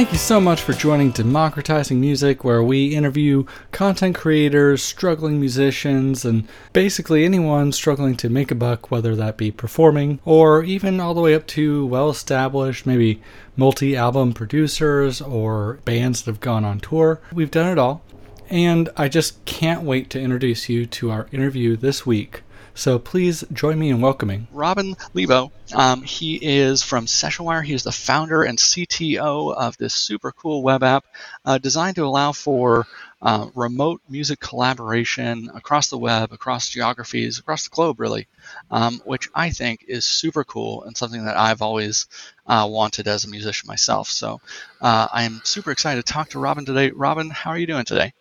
thank you so much for joining Democratizing Music, where we interview content creators, struggling musicians, and basically anyone struggling to make a buck, whether that be performing or even all the way up to well established, maybe multi album producers or bands that have gone on tour. We've done it all. And I just can't wait to introduce you to our interview this week so please join me in welcoming Robin Lebo. Um, he is from SessionWire. He is the founder and CTO of this super cool web app uh, designed to allow for uh, remote music collaboration across the web, across geographies, across the globe, really, um, which I think is super cool and something that I've always uh, wanted as a musician myself. So uh, I am super excited to talk to Robin today. Robin, how are you doing today?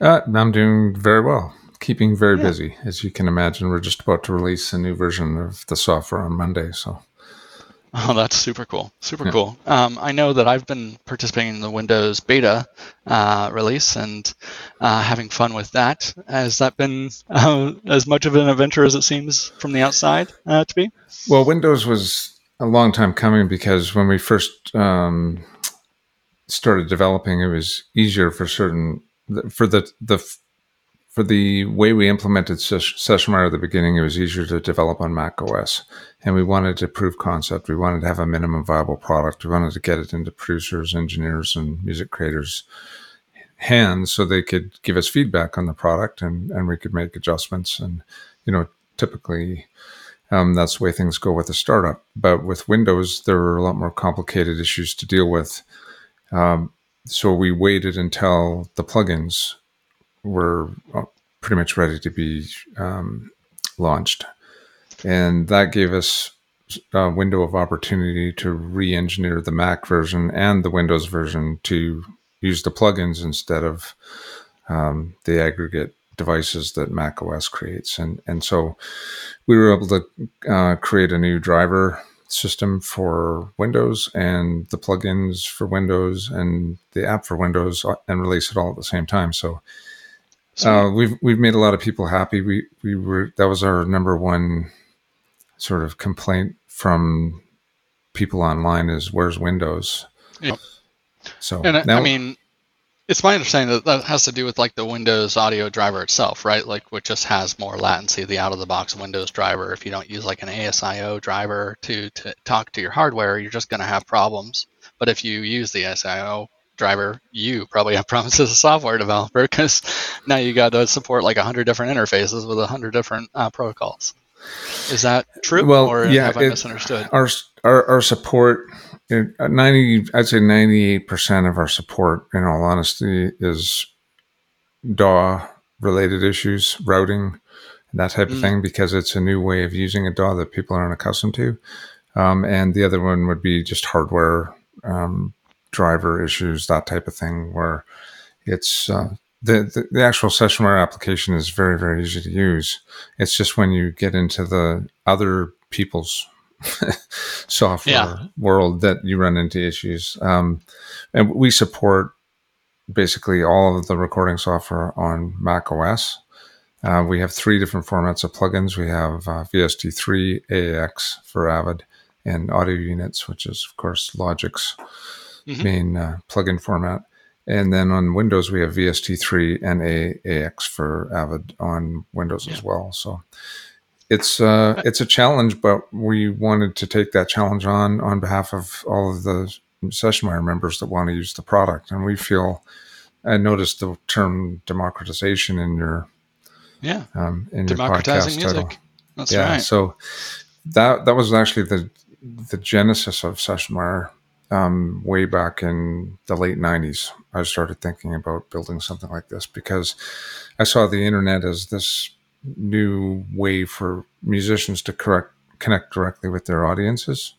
Uh, I'm doing very well keeping very yeah. busy. As you can imagine, we're just about to release a new version of the software on Monday. So. Oh, that's super cool. Super yeah. cool. Um, I know that I've been participating in the Windows beta uh, release and uh, having fun with that. Has that been uh, as much of an adventure as it seems from the outside uh, to be? Well, Windows was a long time coming because when we first um, started developing, it was easier for certain for the the for the way we implemented SessionWire at the beginning, it was easier to develop on Mac OS. And we wanted to prove concept. We wanted to have a minimum viable product. We wanted to get it into producers, engineers, and music creators' hands so they could give us feedback on the product and, and we could make adjustments. And, you know, typically um, that's the way things go with a startup. But with Windows, there were a lot more complicated issues to deal with. Um, so we waited until the plugins were uh, pretty much ready to be um, launched. And that gave us a window of opportunity to re engineer the Mac version and the Windows version to use the plugins instead of um, the aggregate devices that Mac OS creates. And, and so we were able to uh, create a new driver system for Windows and the plugins for Windows and the app for Windows uh, and release it all at the same time. So uh, we've we've made a lot of people happy. We we were that was our number one sort of complaint from people online is where's Windows. Yeah. So and now, I mean, it's my understanding that that has to do with like the Windows audio driver itself, right? Like which just has more latency. The out of the box Windows driver. If you don't use like an ASIO driver to to talk to your hardware, you're just going to have problems. But if you use the ASIO driver, you probably have problems as a software developer because now you got to support like a hundred different interfaces with a hundred different uh, protocols. Is that true? Well, or yeah, have I it, misunderstood? Our, our, our support, ninety, I'd say ninety-eight percent of our support, in all honesty, is DAW related issues, routing, that type of mm. thing, because it's a new way of using a DAW that people aren't accustomed to. Um, and the other one would be just hardware um, driver issues, that type of thing, where it's uh, the, the, the actual SessionWire application is very very easy to use. It's just when you get into the other people's software yeah. world that you run into issues. Um, and we support basically all of the recording software on Mac OS. Uh, we have three different formats of plugins. We have uh, VST3, AAX for Avid, and audio units, which is of course Logic's mm-hmm. main uh, plugin format. And then on Windows, we have VST3 and AAX for Avid on Windows yeah. as well. So it's uh, it's a challenge, but we wanted to take that challenge on on behalf of all of the SessionWire members that want to use the product. And we feel, I noticed the term democratization in your yeah um, in your podcast music. title. That's yeah, right. So that that was actually the the genesis of SessionWire um, way back in the late 90s, I started thinking about building something like this because I saw the internet as this new way for musicians to correct, connect directly with their audiences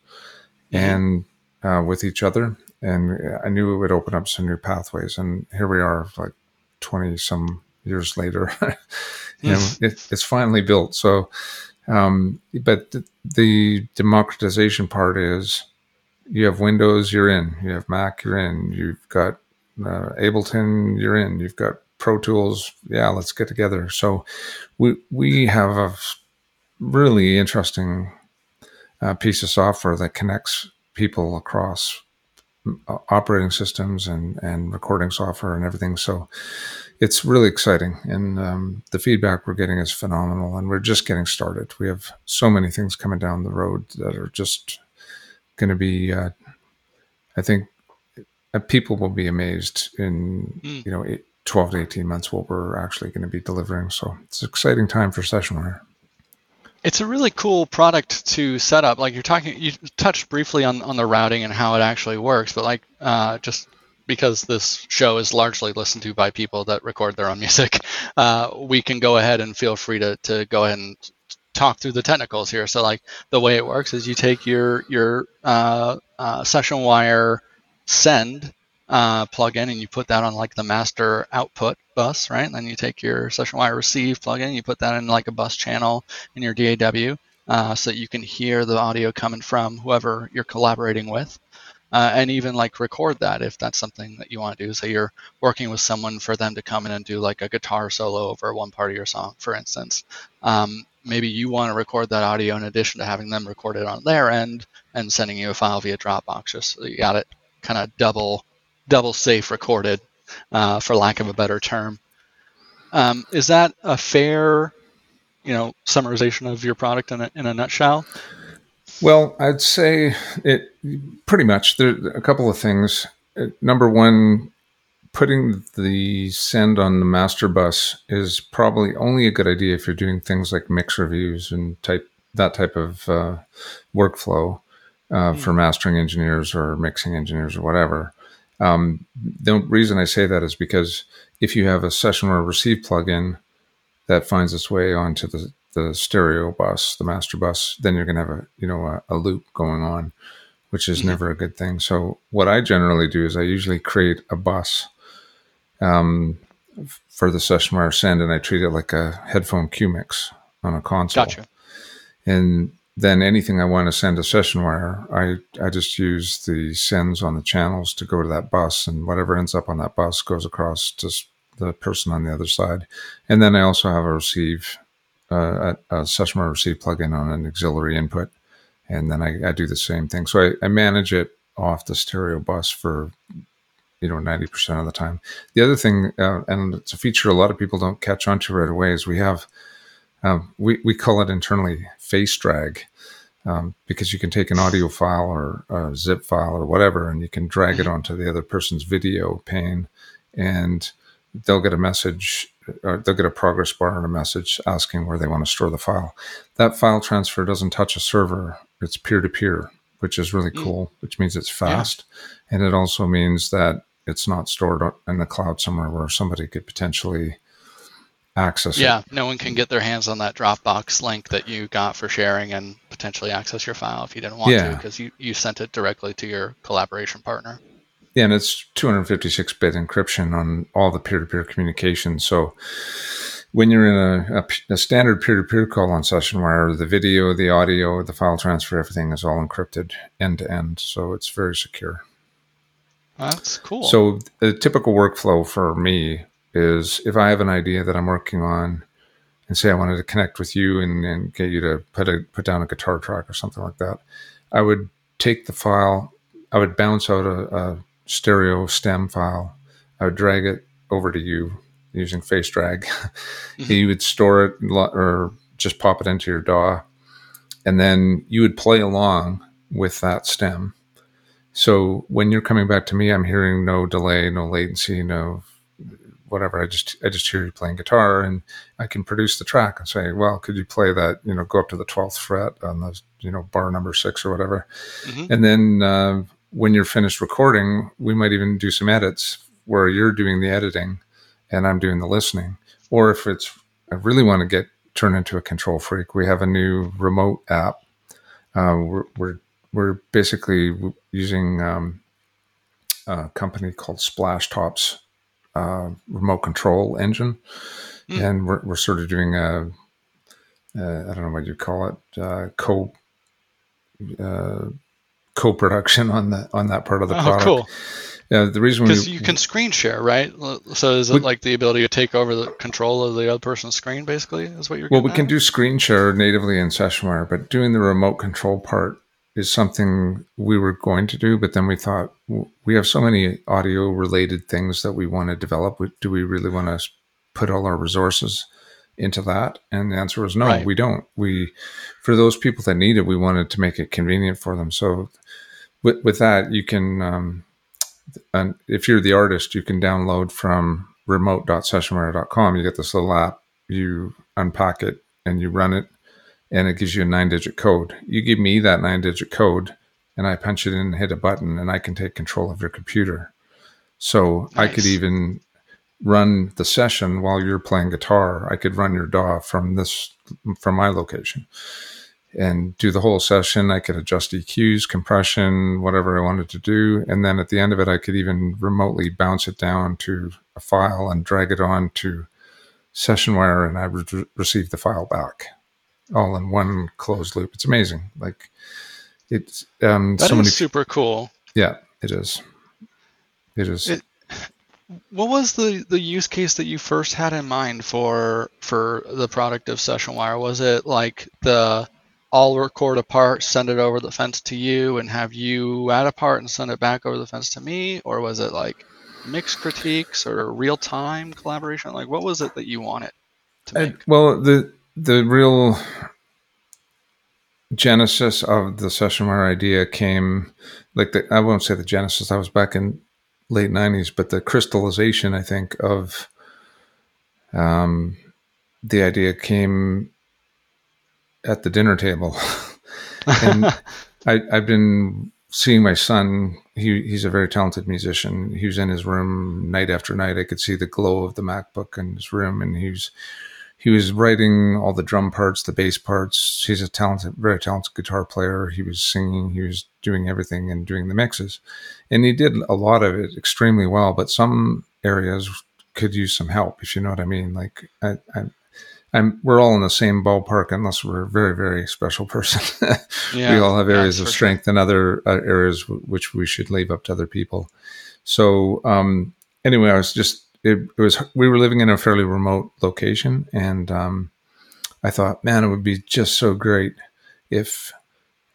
mm-hmm. and uh, with each other. And I knew it would open up some new pathways. And here we are, like 20 some years later. you know, it, it's finally built. So, um, but the, the democratization part is you have Windows, you're in. You have Mac, you're in. You've got uh, Ableton, you're in. You've got Pro Tools. Yeah, let's get together. So we we have a really interesting uh, piece of software that connects people across operating systems and and recording software and everything. So it's really exciting, and um, the feedback we're getting is phenomenal. And we're just getting started. We have so many things coming down the road that are just going to be. Uh, I think uh, people will be amazed in mm. you know 12 to 18 months what we're actually going to be delivering. So it's an exciting time for SessionWire. It's a really cool product to set up. Like you're talking, you touched briefly on, on the routing and how it actually works, but like uh, just because this show is largely listened to by people that record their own music, uh, we can go ahead and feel free to, to go ahead and talk through the technicals here. So like the way it works is you take your your uh, uh, Sessionwire send uh, plugin and you put that on like the master output bus, right? And then you take your session wire receive plugin, you put that in like a bus channel in your DAW uh, so that you can hear the audio coming from whoever you're collaborating with. Uh, and even like record that if that's something that you want to do. So you're working with someone for them to come in and do like a guitar solo over one part of your song, for instance. Um, maybe you want to record that audio in addition to having them record it on their end and sending you a file via Dropbox, just so you got it kind of double double safe recorded, uh, for lack of a better term. Um, is that a fair, you know, summarization of your product in a, in a nutshell? Well, I'd say it pretty much. There a couple of things. Uh, number one, putting the send on the master bus is probably only a good idea if you're doing things like mix reviews and type that type of uh, workflow uh, mm. for mastering engineers or mixing engineers or whatever. Um, the reason I say that is because if you have a SessionWire receive plugin that finds its way onto the, the stereo bus, the master bus, then you're going to have a you know a, a, loop going on, which is mm-hmm. never a good thing. So what I generally do is I usually create a bus um, for the SessionWire send, and I treat it like a headphone cue mix on a console. Gotcha. And then anything I want to send a Sessionwire, I, I just use the sends on the channels to go to that bus, and whatever ends up on that bus goes across to the person on the other side. And then I also have a receive, uh, a, a Sessionwire receive plugin on an auxiliary input, and then I, I do the same thing. So I, I manage it off the stereo bus for you know 90% of the time the other thing uh, and it's a feature a lot of people don't catch on to right away is we have um, we, we call it internally face drag um, because you can take an audio file or a zip file or whatever and you can drag it onto the other person's video pane and they'll get a message or they'll get a progress bar and a message asking where they want to store the file. That file transfer doesn't touch a server, it's peer to peer, which is really mm. cool, which means it's fast. Yeah. And it also means that it's not stored in the cloud somewhere where somebody could potentially access yeah, it. Yeah, no one can get their hands on that Dropbox link that you got for sharing and potentially access your file if you didn't want yeah. to because you, you sent it directly to your collaboration partner. Yeah, and it's 256 bit encryption on all the peer to peer communication. So when you're in a, a, a standard peer to peer call on Sessionwire, the video, the audio, the file transfer, everything is all encrypted end to end. So it's very secure. That's cool. So the typical workflow for me is if I have an idea that I'm working on and say I wanted to connect with you and, and get you to put a put down a guitar track or something like that, I would take the file, I would bounce out a, a stereo stem file, I would drag it over to you using face drag. Mm-hmm. you would store it or just pop it into your DAW, and then you would play along with that stem. So when you're coming back to me, I'm hearing no delay, no latency, no whatever. I just I just hear you playing guitar, and I can produce the track and say, well, could you play that? You know, go up to the twelfth fret on the you know bar number six or whatever, mm-hmm. and then uh, when you're finished recording, we might even do some edits where you're doing the editing and I'm doing the listening. Or if it's I really want to get turned into a control freak, we have a new remote app. Uh, we're, we're we're basically using um, a company called Splashtop's uh, remote control engine, mm. and we're, we're sort of doing a uh, I don't know what you call it uh, co uh, co-production on that on that part of the oh, product. Cool. Yeah, the reason because you can screen share, right? So is it we, like the ability to take over the control of the other person's screen, basically? Is what you're. Well, we at? can do screen share natively in Sessionwire, but doing the remote control part is something we were going to do, but then we thought we have so many audio related things that we want to develop. Do we really want to put all our resources into that? And the answer was no, right. we don't. We, for those people that need it, we wanted to make it convenient for them. So with, with that, you can, um, and if you're the artist, you can download from remote.sessionwire.com. You get this little app, you unpack it and you run it and it gives you a nine digit code. You give me that nine digit code and I punch it in and hit a button and I can take control of your computer. So nice. I could even run the session while you're playing guitar. I could run your DAW from this from my location and do the whole session. I could adjust EQs, compression, whatever I wanted to do. And then at the end of it, I could even remotely bounce it down to a file and drag it on to SessionWire and I would re- receive the file back all in one closed loop. It's amazing. Like it's um that so many super cool. Yeah, it is. It is. It, what was the the use case that you first had in mind for for the product of SessionWire? Was it like the I'll record a part, send it over the fence to you, and have you add a part and send it back over the fence to me, or was it like mixed critiques or real time collaboration? Like, what was it that you wanted to make? well, the the real genesis of the SessionWire idea came like the I won't say the genesis. I was back in late '90s, but the crystallization, I think, of um, the idea came at the dinner table, and I, I've been seeing my son. He, he's a very talented musician. He was in his room night after night. I could see the glow of the MacBook in his room, and he was he was writing all the drum parts, the bass parts. He's a talented, very talented guitar player. He was singing, he was doing everything and doing the mixes. And he did a lot of it extremely well, but some areas could use some help, if you know what I mean. Like, I, I, I'm, we're all in the same ballpark unless we're a very, very special person. yeah, we all have areas of strength sure. and other uh, areas w- which we should leave up to other people. So, um, anyway, I was just it, it, was we were living in a fairly remote location, and um, I thought, man, it would be just so great if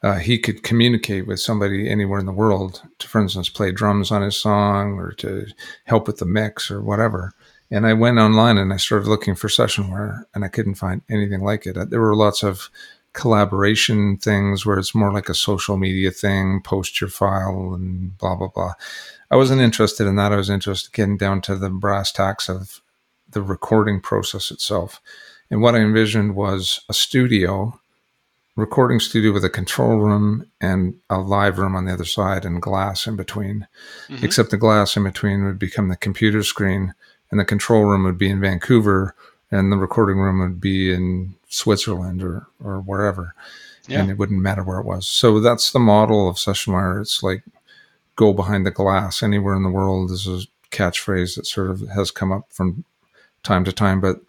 uh, he could communicate with somebody anywhere in the world to, for instance, play drums on his song or to help with the mix or whatever. And I went online and I started looking for sessionware, and I couldn't find anything like it. There were lots of collaboration things where it's more like a social media thing, post your file and blah blah blah. I wasn't interested in that. I was interested in getting down to the brass tacks of the recording process itself. And what I envisioned was a studio, recording studio with a control room and a live room on the other side and glass in between. Mm-hmm. Except the glass in between would become the computer screen and the control room would be in Vancouver and the recording room would be in Switzerland or, or wherever. Yeah. And it wouldn't matter where it was. So that's the model of SessionWire. It's like go behind the glass anywhere in the world is a catchphrase that sort of has come up from time to time. But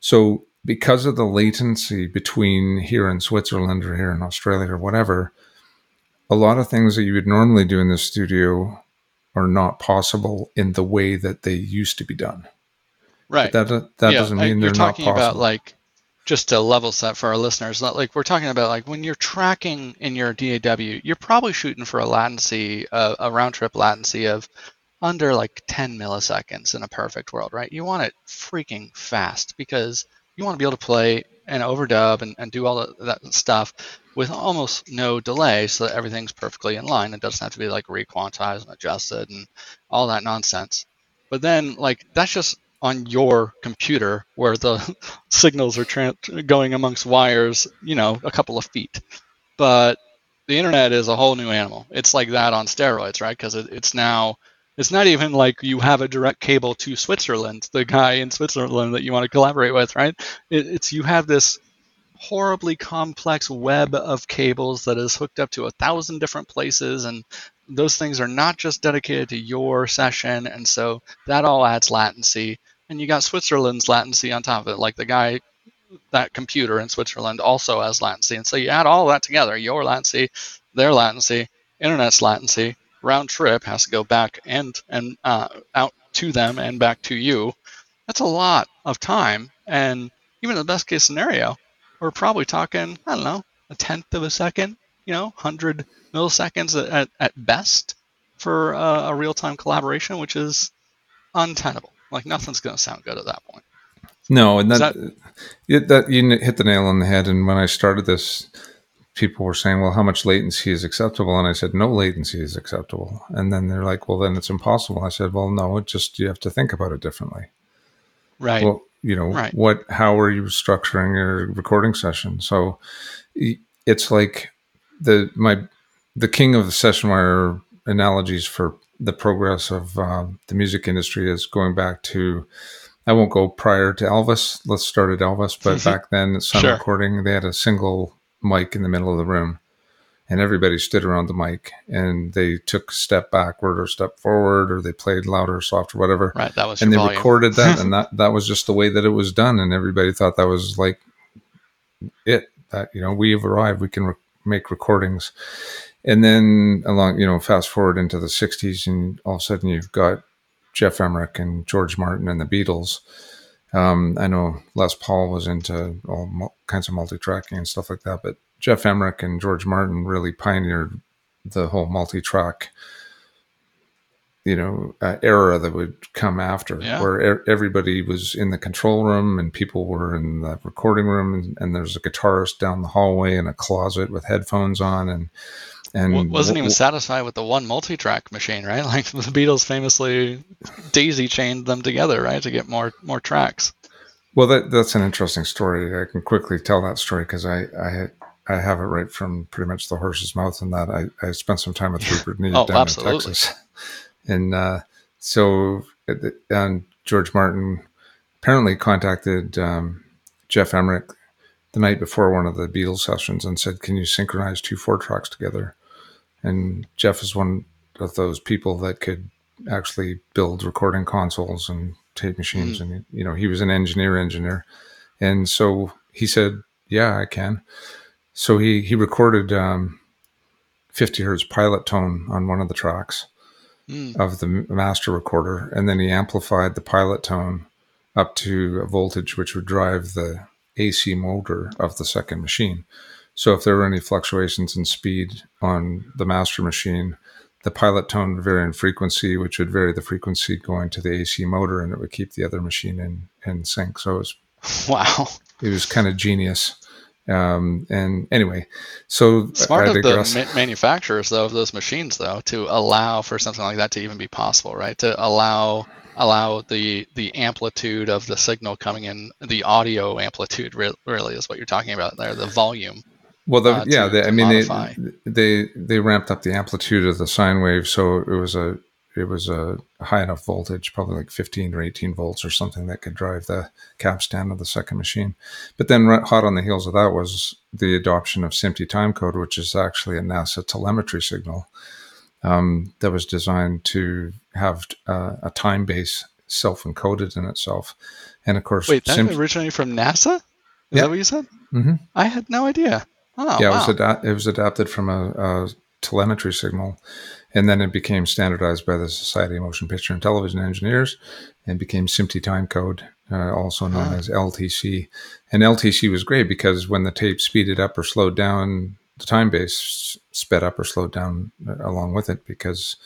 so because of the latency between here in Switzerland or here in Australia or whatever, a lot of things that you would normally do in the studio are not possible in the way that they used to be done. Right. But that that yeah, doesn't mean I, they're not possible. About like just to level set for our listeners, like we're talking about like when you're tracking in your DAW, you're probably shooting for a latency, uh, a round trip latency of under like 10 milliseconds in a perfect world, right? You want it freaking fast because you want to be able to play and overdub and, and do all that stuff with almost no delay so that everything's perfectly in line. It doesn't have to be like requantized and adjusted and all that nonsense. But then like that's just on your computer where the signals are tra- going amongst wires, you know, a couple of feet. But the internet is a whole new animal. It's like that on steroids, right? Because it, it's now it's not even like you have a direct cable to Switzerland, the guy in Switzerland that you want to collaborate with, right? It, it's you have this horribly complex web of cables that is hooked up to a thousand different places and those things are not just dedicated to your session and so that all adds latency and you got Switzerland's latency on top of it. Like the guy, that computer in Switzerland also has latency, and so you add all that together: your latency, their latency, internet's latency, round trip has to go back and and uh, out to them and back to you. That's a lot of time, and even in the best case scenario, we're probably talking I don't know a tenth of a second, you know, hundred milliseconds at, at best for uh, a real time collaboration, which is untenable. Like nothing's going to sound good at that point. No, and that, that, it, that you hit the nail on the head. And when I started this, people were saying, "Well, how much latency is acceptable?" And I said, "No latency is acceptable." And then they're like, "Well, then it's impossible." I said, "Well, no, it just you have to think about it differently." Right. Well, you know, right. what? How are you structuring your recording session? So it's like the my the king of the session wire analogies for the progress of uh, the music industry is going back to I won't go prior to Elvis. Let's start at Elvis. But mm-hmm. back then, at sound sure. recording, they had a single mic in the middle of the room, and everybody stood around the mic, and they took a step backward or step forward, or they played louder or softer, whatever. Right. That was and they volume. recorded that, and that that was just the way that it was done, and everybody thought that was like it. That you know, we have arrived. We can re- make recordings and then along, you know, fast forward into the 60s, and all of a sudden you've got Geoff Emerick and George Martin and the Beatles. Um, I know Les Paul was into all kinds of multi tracking and stuff like that, but Geoff Emerick and George Martin really pioneered the whole multi track, you know, uh, era that would come after, yeah. where er- everybody was in the control room and people were in the recording room, and, and there's a guitarist down the hallway in a closet with headphones on, and and wasn't even satisfied with the one multi-track machine, right? Like the Beatles famously daisy chained them together, right, to get more more tracks. Well, that that's an interesting story. I can quickly tell that story because I I I have it right from pretty much the horse's mouth, and that I, I spent some time with Rupert Neve oh, down absolutely. in Texas, and uh, so and George Martin apparently contacted um, Geoff Emerick the night before one of the Beatles sessions and said, "Can you synchronize two four tracks together?" And Geoff is one of those people that could actually build recording consoles and tape machines. Mm. And, you know, he was an engineer, engineer. And so he said, yeah, I can. So he, he recorded um, 50 hertz pilot tone on one of the tracks mm. of the master recorder. And then he amplified the pilot tone up to a voltage which would drive the AC motor of the second machine. So if there were any fluctuations in speed on the master machine, the pilot tone would vary in frequency, which would vary the frequency going to the AC motor, and it would keep the other machine in in sync. So it was wow, it was kind of genius. Um, and anyway, so smart of the ma- manufacturers though of those machines though to allow for something like that to even be possible, right? To allow allow the the amplitude of the signal coming in, the audio amplitude re- really is what you're talking about there, the volume well, the, uh, yeah, to, they, I mean, they, they they ramped up the amplitude of the sine wave, so it was a it was a high enough voltage, probably like 15 or 18 volts or something that could drive the capstan of the second machine. But then, hot on the heels of that was the adoption of SMPTE timecode, which is actually a NASA telemetry signal um, that was designed to have uh, a time base self encoded in itself. And of course, wait, that Sim- originally from NASA? Is yeah. that what you said? Mm-hmm. I had no idea. Oh, yeah, wow. it was ad- it was adapted from a, a, telemetry signal, and then it became standardized by the Society of Motion Picture and Television Engineers, and became SMPTE timecode, uh, also known huh. as LTC. And LTC was great because when the tape speeded up or slowed down, the time base sped up or slowed down uh, along with it because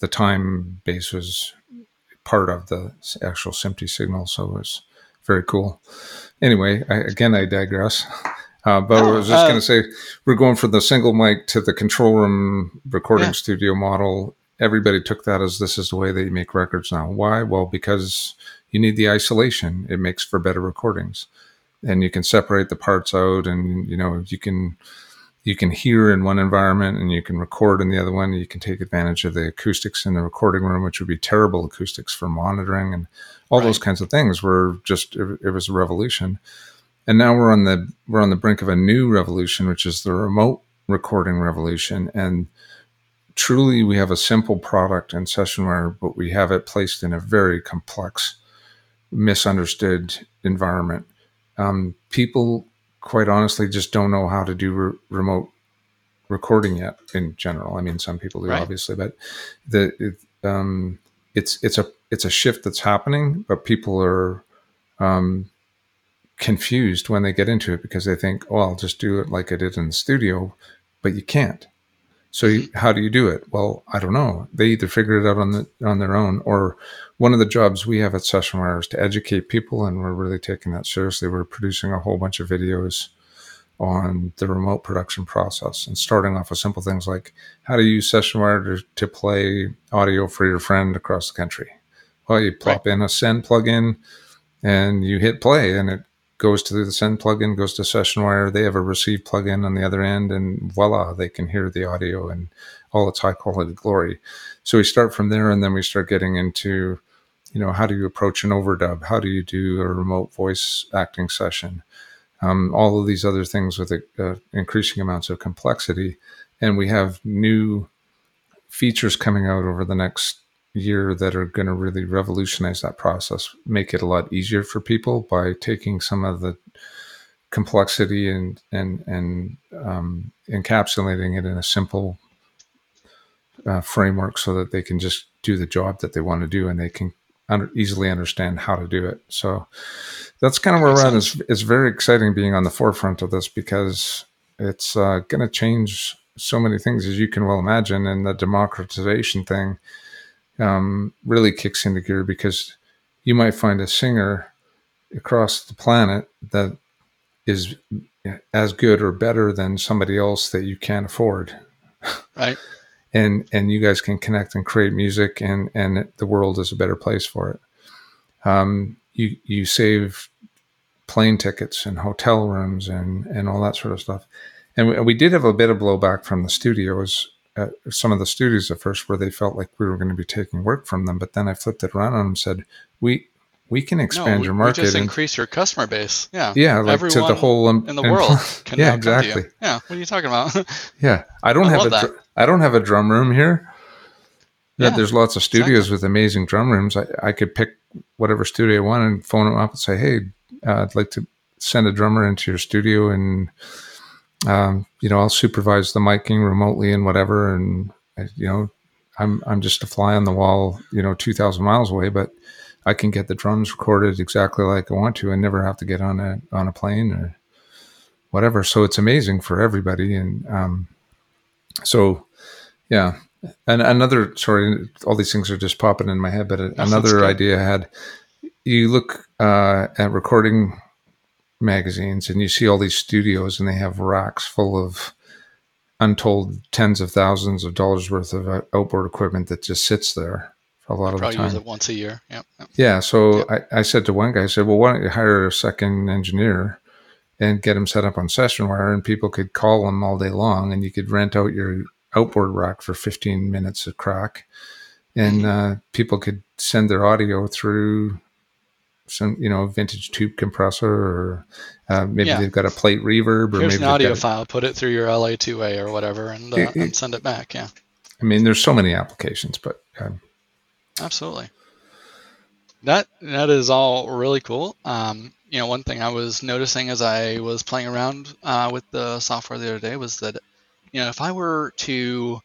the time base was part of the actual SMPTE signal. So it was very cool. Anyway, I, again, I digress. Uh, but oh, I was just uh, going to say, we're going from the single mic to the control room recording yeah. studio model. Everybody took that as this is the way they make records now. Why? Well, because you need the isolation. It makes for better recordings, and you can separate the parts out, and you know you can you can hear in one environment and you can record in the other one. You can take advantage of the acoustics in the recording room, which would be terrible acoustics for monitoring and all right. those kinds of things. Were just it, it was a revolution and now we're on the we're on the brink of a new revolution, which is the remote recording revolution. And truly, we have a simple product in SessionWire, but we have it placed in a very complex, misunderstood environment. Um, people, quite honestly, just don't know how to do re- remote recording yet. In general, I mean, some people do, right. obviously, but the it, um, it's it's a it's a shift that's happening, but people are um, confused when they get into it because they think, oh, I'll just do it like I did in the studio, but you can't. So you, how do you do it? Well, I don't know. They either figure it out on the on their own, or one of the jobs we have at Sessionwire is to educate people, and we're really taking that seriously. We're producing a whole bunch of videos on the remote production process and starting off with simple things like how to use Sessionwire to, to play audio for your friend across the country. Well, you plop right. in a send plugin and you hit play, and it goes to the send plugin, goes to Sessionwire. They have a receive plugin on the other end, and voila, they can hear the audio and all its high quality glory. So we start from there, and then we start getting into, you know, how do you approach an overdub? How do you do a remote voice acting session? Um, all of these other things with uh, increasing amounts of complexity, and we have new features coming out over the next year that are going to really revolutionize that process, make it a lot easier for people by taking some of the complexity and and and um, encapsulating it in a simple uh, framework so that they can just do the job that they want to do and they can under, easily understand how to do it. So that's kind of where we're at. It's, it's very exciting being on the forefront of this because it's uh, going to change so many things as you can well imagine. And the democratization thing um, really kicks into gear because you might find a singer across the planet that is as good or better than somebody else that you can't afford. Right. and and you guys can connect and create music and and the world is a better place for it. Um, you you save plane tickets and hotel rooms and and all that sort of stuff. And we, we did have a bit of blowback from the studios at some of the studios at first where they felt like we were going to be taking work from them. But then I flipped it around on them and said, we, we can expand no, your market. We just and, increase your customer base. Yeah. Yeah. Like Everyone to the whole um, in the world can yeah, exactly. Yeah. What are you talking about? yeah. I don't I have a, that. I don't have a drum room here. Yeah, there's lots of studios exactly. with amazing drum rooms. I, I could pick whatever studio I want and phone them up and say, Hey, uh, I'd like to send a drummer into your studio and, um, you know, I'll supervise the miking remotely and whatever. And, you know, I'm, I'm just a fly on the wall, you know, 2000 miles away, but I can get the drums recorded exactly like I want to and never have to get on a, on a plane or whatever. So it's amazing for everybody. And, um, so yeah. And another, sorry, all these things are just popping in my head, but another idea I had, you look, uh, at recording magazines and you see all these studios and they have racks full of untold tens of thousands of dollars worth of uh, outboard equipment that just sits there for a lot of the time. Use it once a year. Yep. yep. Yeah. So yep. I, I said to one guy, I said, well, why don't you hire a second engineer and get him set up on session wire and people could call him all day long and you could rent out your outboard rack for 15 minutes a crack and mm-hmm. uh, people could send their audio through some you know vintage tube compressor or uh, maybe yeah. they've got a plate reverb or Here's maybe an audio file. Put it through your LA-2A or whatever and, uh, it, it, and send it back. Yeah. I mean there's so many applications but um, absolutely. That that is all really cool. Um, you know one thing i was noticing as i was playing around uh, with the software the other day was that you know if i were to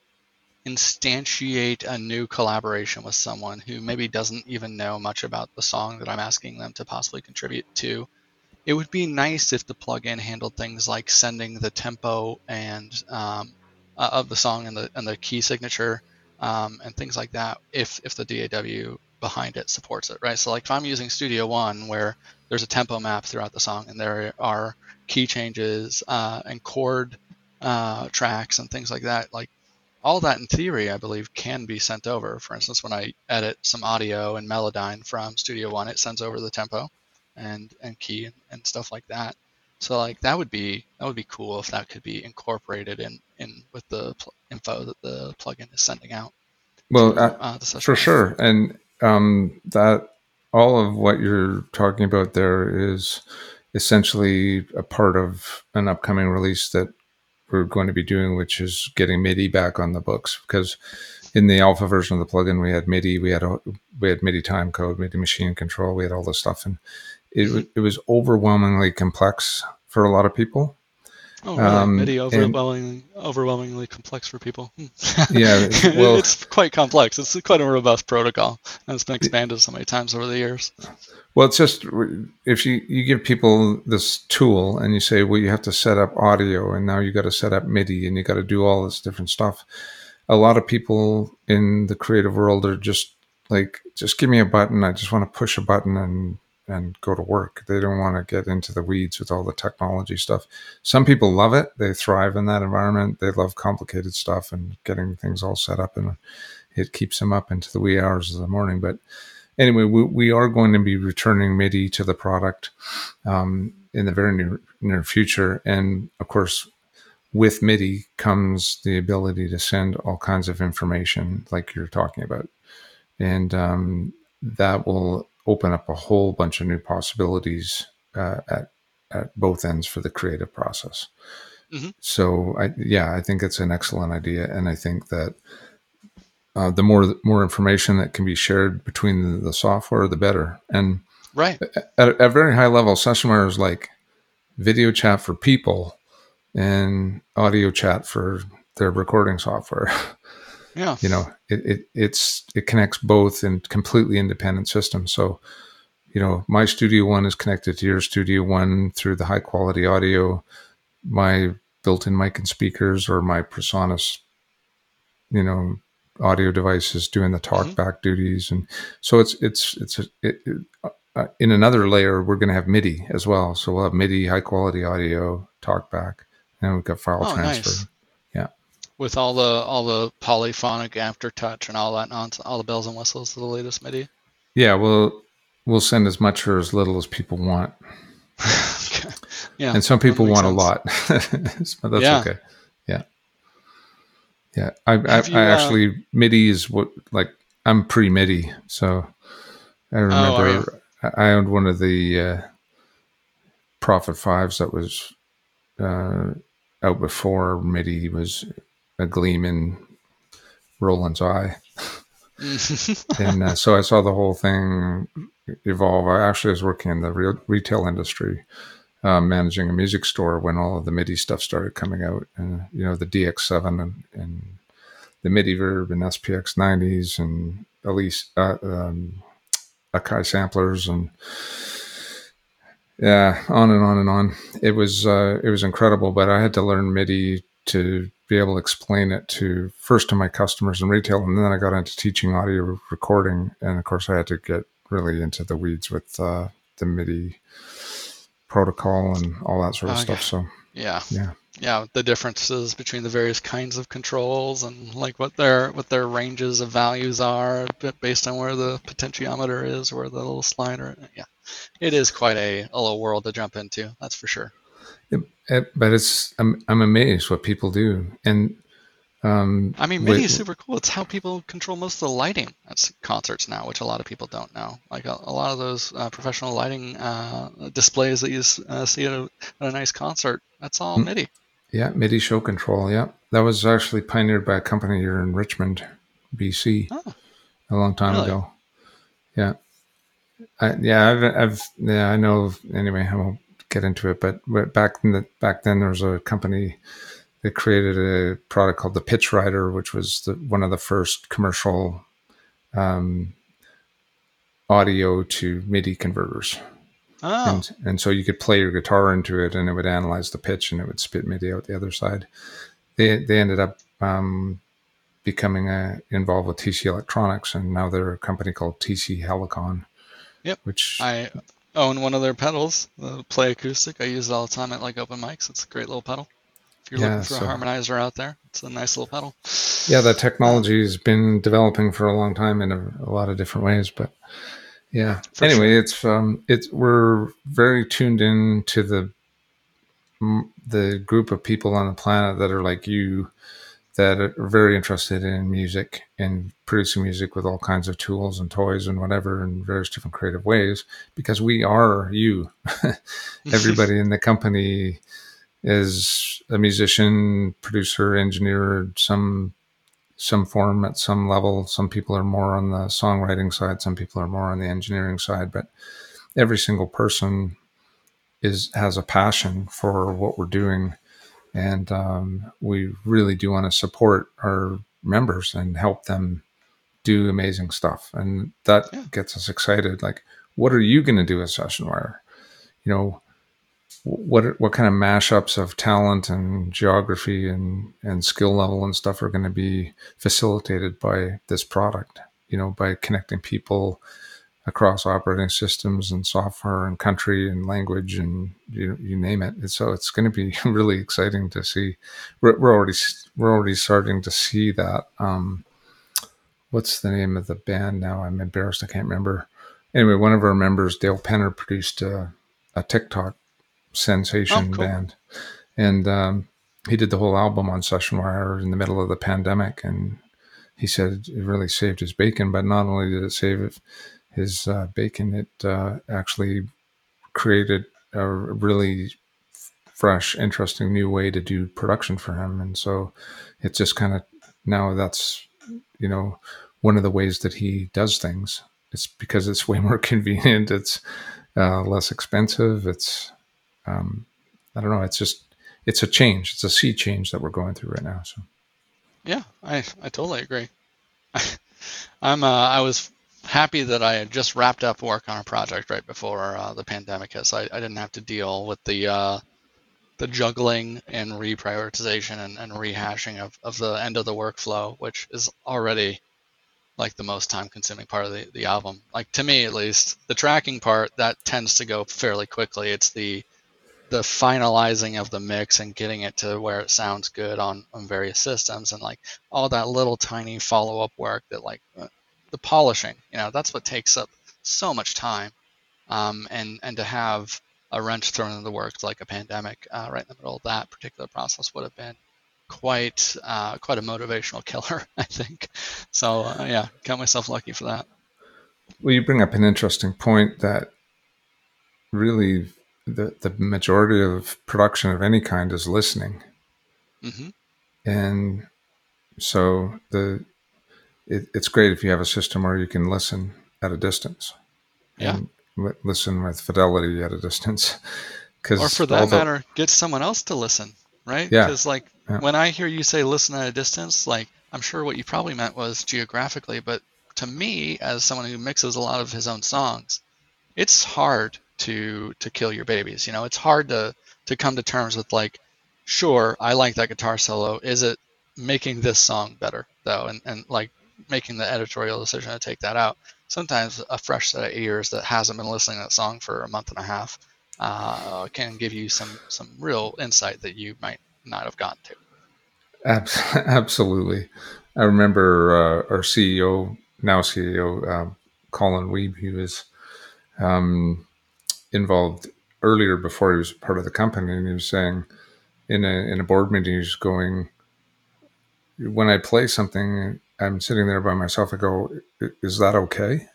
instantiate a new collaboration with someone who maybe doesn't even know much about the song that I'm asking them to possibly contribute to, it would be nice if the plugin handled things like sending the tempo and um, uh, of the song and the and the key signature um, and things like that. If if the DAW behind it supports it, right? So like if I'm using Studio One, where there's a tempo map throughout the song and there are key changes uh, and chord uh, tracks and things like that, like all that in theory, I believe, can be sent over. For instance, when I edit some audio in Melodyne from Studio One, it sends over the tempo and and key and, and stuff like that. So like that would be that would be cool if that could be incorporated in in with the pl- info that the plugin is sending out. Well, to, uh, for sure, and um, that all of what you're talking about there is essentially a part of an upcoming release that we're going to be doing, which is getting MIDI back on the books. Because in the alpha version of the plugin, we had MIDI, we had we had MIDI time code, MIDI machine control, we had all this stuff, and it it was overwhelmingly complex for a lot of people. Oh, really? Um, MIDI overwhelmingly, and, overwhelmingly complex for people. Yeah, well, it's quite complex. It's quite a robust protocol, and it's been expanded so many times over the years. Well, it's just if you, you give people this tool and you say, well, you have to set up audio, and now you got to set up MIDI, and you got to do all this different stuff. A lot of people in the creative world are just like, just give me a button. I just want to push a button and and go to work. They don't want to get into the weeds with all the technology stuff. Some people love it. They thrive in that environment. They love complicated stuff and getting things all set up and it keeps them up into the wee hours of the morning. But anyway, we, we are going to be returning MIDI to the product um, in the very near, near future. And of course, with MIDI comes the ability to send all kinds of information like you're talking about. And um, that will open up a whole bunch of new possibilities uh, at at both ends for the creative process. Mm-hmm. So, I, yeah, I think it's an excellent idea, and I think that uh, the more more information that can be shared between the, the software, the better. And right at, at a very high level, SessionWire is like video chat for people and audio chat for their recording software. Yeah. You know, it, it it's it connects both in completely independent systems. So, you know, my Studio One is connected to your Studio One through the high quality audio, my built-in mic and speakers, or my Presonus, you know, audio devices doing the talk mm-hmm. back duties, and so it's it's it's a, it, it, uh, in another layer we're going to have MIDI as well. So we'll have MIDI high quality audio talk back, and we've got file oh, transfer. Nice with all the all the polyphonic aftertouch and all that nonsense, all the bells and whistles of the latest MIDI. Yeah, well, we'll send as much or as little as people want. okay. Yeah, and some people want sense. a lot, but that's yeah. okay. Yeah, yeah. I, I, you, I uh, actually uh, MIDI is what like I'm pre MIDI, so I oh, remember oh, I owned one of the uh, Prophet Fives that was uh, out before MIDI was a gleam in Roland's eye. and uh, so I saw the whole thing evolve. I actually was working in the real retail industry, uh, managing a music store when all of the MIDI stuff started coming out, and you know the DX7 and, and the MIDI Verb and SPX 90s and Elise uh, um, Akai samplers and yeah, on and on and on. It was uh, it was incredible, but I had to learn MIDI to be able to explain it to first to my customers in retail, and then I got into teaching audio recording, and of course I had to get really into the weeds with uh, the MIDI protocol and all that sort of stuff. So yeah, yeah, yeah, the differences between the various kinds of controls and like what their what their ranges of values are based on where the potentiometer is, where the little slider. Yeah, it is quite a, a little world to jump into. That's for sure. It, but it's I'm I'm amazed what people do, and um, I mean, MIDI is super cool. It's how people control most of the lighting at concerts now, which a lot of people don't know. Like a, a lot of those uh, professional lighting uh, displays that you uh, see at a, at a, nice concert, that's all mm. MIDI. Yeah, MIDI show control. Yeah, that was actually pioneered by a company here in Richmond, BC, oh, a long time really? ago. Yeah, I, yeah, I've, I've, yeah, I know. Anyway, I won't get into it, but back in the back then there was a company that created a product called the Pitch Rider, which was the, one of the first commercial um, audio to MIDI converters. Oh. And, and so you could play your guitar into it and it would analyze the pitch and it would spit MIDI out the other side. They, they ended up um, becoming uh, involved with TC Electronics and now they're a company called TC Helicon. Yep. Which I own one of their pedals, the Play Acoustic. I use it all the time at like open mics. It's a great little pedal. If you're yeah, looking for so, a harmonizer out there, it's a nice little pedal. Yeah, the technology has been developing for a long time in a, a lot of different ways, but yeah. For anyway, sure. it's um, it's we're very tuned in to the the group of people on the planet that are like you that are very interested in music and producing music with all kinds of tools and toys and whatever in various different creative ways because we are you. Everybody in the company is a musician, producer, engineer, some some form at some level. Some people are more on the songwriting side, some people are more on the engineering side, but every single person is has a passion for what we're doing and um, we really do want to support our members and help them do amazing stuff, and that yeah. gets us excited. Like, what are you going to do with SessionWire? You know, what what kind of mashups of talent and geography and and skill level and stuff are going to be facilitated by this product? You know, by connecting people across operating systems and software and country and language and you, you name it. And so it's going to be really exciting to see. We're, we're already we're already starting to see that. Um, what's the name of the band now? I'm embarrassed. I can't remember. Anyway, one of our members, Dale Penner, produced a, a TikTok sensation oh, cool. band, and um, he did the whole album on Session SessionWire in the middle of the pandemic, and he said it really saved his bacon. But not only did it save it his uh, bacon, it uh, actually created a really fresh, interesting new way to do production for him. And so it's just kind of now that's, you know, one of the ways that he does things. It's because it's way more convenient. It's uh, less expensive. It's, um, I don't know. It's just, it's a change. It's a sea change that we're going through right now. So, yeah, I, I totally agree. I'm, uh, I was happy that I had just wrapped up work on a project right before uh, the pandemic hit, so I, I, didn't have to deal with the uh, the juggling and reprioritization and, and, rehashing of, of the end of the workflow, which is already like the most time consuming part of the, the album. Like to me at least, the tracking part that tends to go fairly quickly. It's the the finalizing of the mix and getting it to where it sounds good on, on various systems and like all that little tiny follow up work that like uh, the polishing. You know, that's what takes up so much time. Um, and and to have a wrench thrown in the works like a pandemic uh, right in the middle of that particular process would have been quite uh, quite a motivational killer, I think. So uh, yeah, count myself lucky for that. Well, you bring up an interesting point that really the the majority of production of any kind is listening, mm-hmm. and so the it, it's great if you have a system where you can listen at a distance. Yeah. Li- listen with fidelity at a distance. Cause or for that the, matter, get someone else to listen, right? Yeah. Because like yeah. when I hear you say listen at a distance, like I'm sure what you probably meant was geographically, but to me, as someone who mixes a lot of his own songs, it's hard to to kill your babies. You know, it's hard to to come to terms with like, sure, I like that guitar solo. Is it making this song better though? And and like making the editorial decision to take that out. Sometimes a fresh set of ears that hasn't been listening to that song for a month and a half uh, can give you some some real insight that you might not have gotten to. Absolutely, I remember uh, our CEO, now CEO, uh, Colin Weeb. He was um, involved earlier before he was part of the company, and he was saying in a in a board meeting, he's going, when I play something, I'm sitting there by myself. I go, is that okay?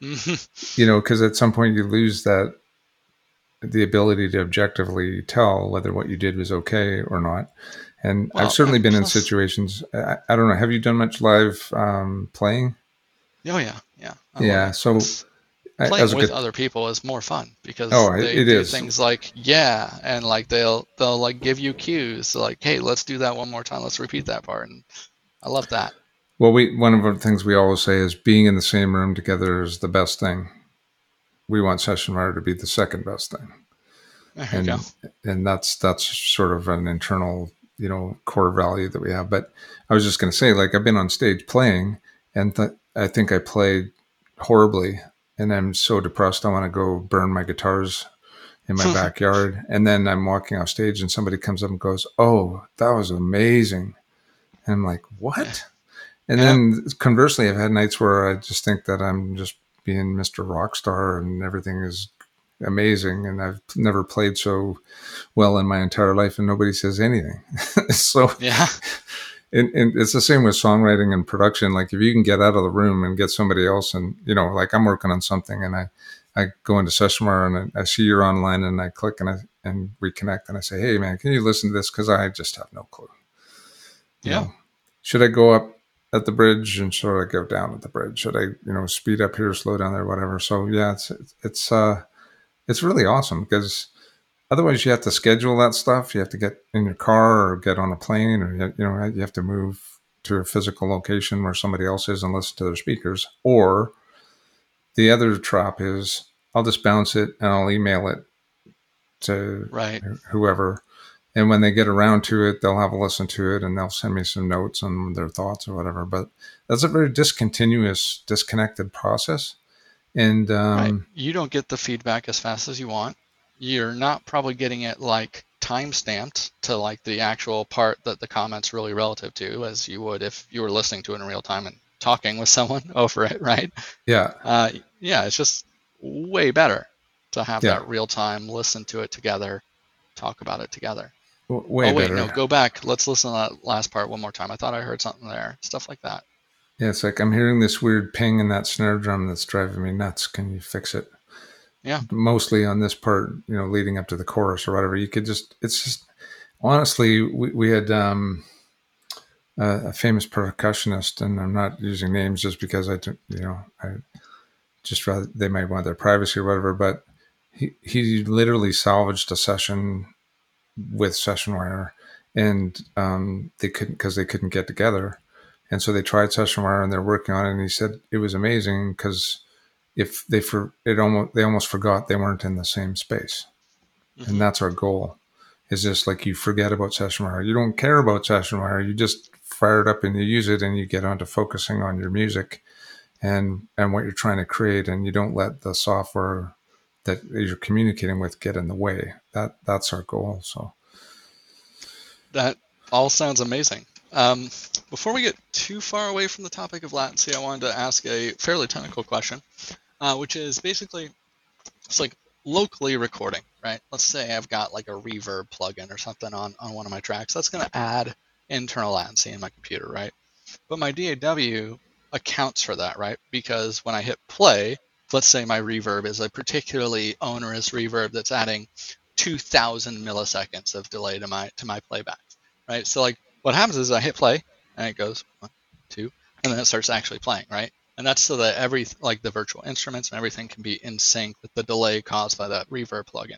you know, because at some point you lose that the ability to objectively tell whether what you did was okay or not. And well, I've certainly been plus, in situations. I, I, don't know. Have you done much live um, playing? Oh yeah, yeah. I yeah. So playing with other people is more fun because oh, they it do is. things like yeah, and like they'll they'll like give you cues like hey, let's do that one more time. Let's repeat that part, and I love that. Well, we one of the things we always say is being in the same room together is the best thing. We want SessionWire to be the second best thing, and and that's that's sort of an internal you know core value that we have. But I was just going to say, like I've been on stage playing, and th- I think I played horribly, and I'm so depressed. I want to go burn my guitars in my backyard, and then I'm walking off stage, and somebody comes up and goes, "Oh, that was amazing," and I'm like, "What?" And yeah. then conversely, I've had nights where I just think that I'm just being Mr. Rockstar and everything is amazing. And I've never played so well in my entire life and nobody says anything. so, yeah. And, and, it's the same with songwriting and production. Like if you can get out of the room and get somebody else, and you know, like I'm working on something, and I, I go into SessionWire and I, I see you're online, and I click and I and we connect, and I say, hey man, can you listen to this? Because I just have no clue. You yeah. Know, should I go up at the bridge and sort of go down at the bridge. Should I, you know, speed up here, slow down there, whatever. So yeah, it's it's uh, it's really awesome because otherwise you have to schedule that stuff. You have to get in your car or get on a plane, or you know you have to move to a physical location where somebody else is and listen to their speakers. Or the other trap is I'll just bounce it and I'll email it to right. whoever. And when they get around to it, they'll have a listen to it and they'll send me some notes on their thoughts or whatever. But that's a very discontinuous, disconnected process. And um, right. you don't get the feedback as fast as you want. You're not probably getting it like time stamped to like the actual part that the comment's really relative to, as you would if you were listening to it in real time and talking with someone over it, right? Yeah. Uh, yeah, it's just way better to have yeah. that real time, listen to it together, talk about it together. Way oh wait, better. no, go back. Let's listen to that last part one more time. I thought I heard something there. Stuff like that. Yeah, it's like I'm hearing this weird ping in that snare drum that's driving me nuts. Can you fix it? Yeah. Mostly on this part, you know, leading up to the chorus or whatever. You could just, it's just, honestly, we, we had um, a, a famous percussionist, and I'm not using names just because I, don't, you know, I just rather they might want their privacy or whatever, but he, he literally salvaged a session with Sessionwire and um, they couldn't because they couldn't get together and so they tried Sessionwire and they're working on it. And he said it was amazing because if they for it almost they almost forgot they weren't in the same space, mm-hmm. and that's our goal. Is just like you forget about Sessionwire. You don't care about Sessionwire. You just fire it up and you use it, and you get onto focusing on your music and and what you're trying to create, and you don't let the software that you're communicating with get in the way. That that's our goal. So that all sounds amazing. Um, before we get too far away from the topic of latency, I wanted to ask a fairly technical question, uh, which is basically it's like locally recording, right? Let's say I've got like a reverb plugin or something on, on one of my tracks. That's going to add internal latency in my computer, right? But my DAW accounts for that, right? Because when I hit play, let's say my reverb is a particularly onerous reverb that's adding 2000 milliseconds of delay to my to my playback, right? So like what happens is I hit play and it goes one, two, and then it starts actually playing, right? And that's so that every like the virtual instruments and everything can be in sync with the delay caused by that reverb plugin.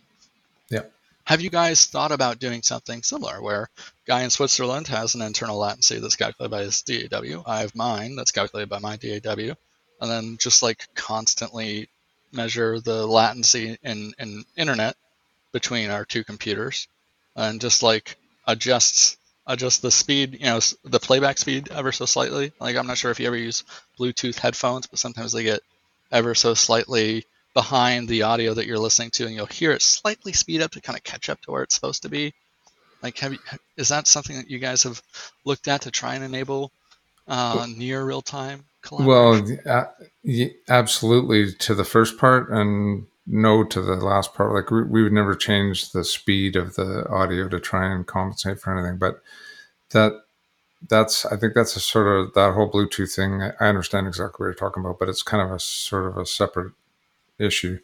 Yeah. Have you guys thought about doing something similar where guy in Switzerland has an internal latency that's calculated by his DAW? I have mine that's calculated by my DAW. And then just like constantly measure the latency in, in internet between our two computers and just like adjusts adjust the speed, you know, the playback speed ever so slightly. Like I'm not sure if you ever use Bluetooth headphones, but sometimes they get ever so slightly behind the audio that you're listening to, and you'll hear it slightly speed up to kind of catch up to where it's supposed to be. Like, have you, is that something that you guys have looked at to try and enable uh, near real time? Well, uh, absolutely to the first part, and no to the last part. Like we, we would never change the speed of the audio to try and compensate for anything. But that that's I think that's a sort of that whole Bluetooth thing. I understand exactly what you're talking about, but it's kind of a sort of a separate issue.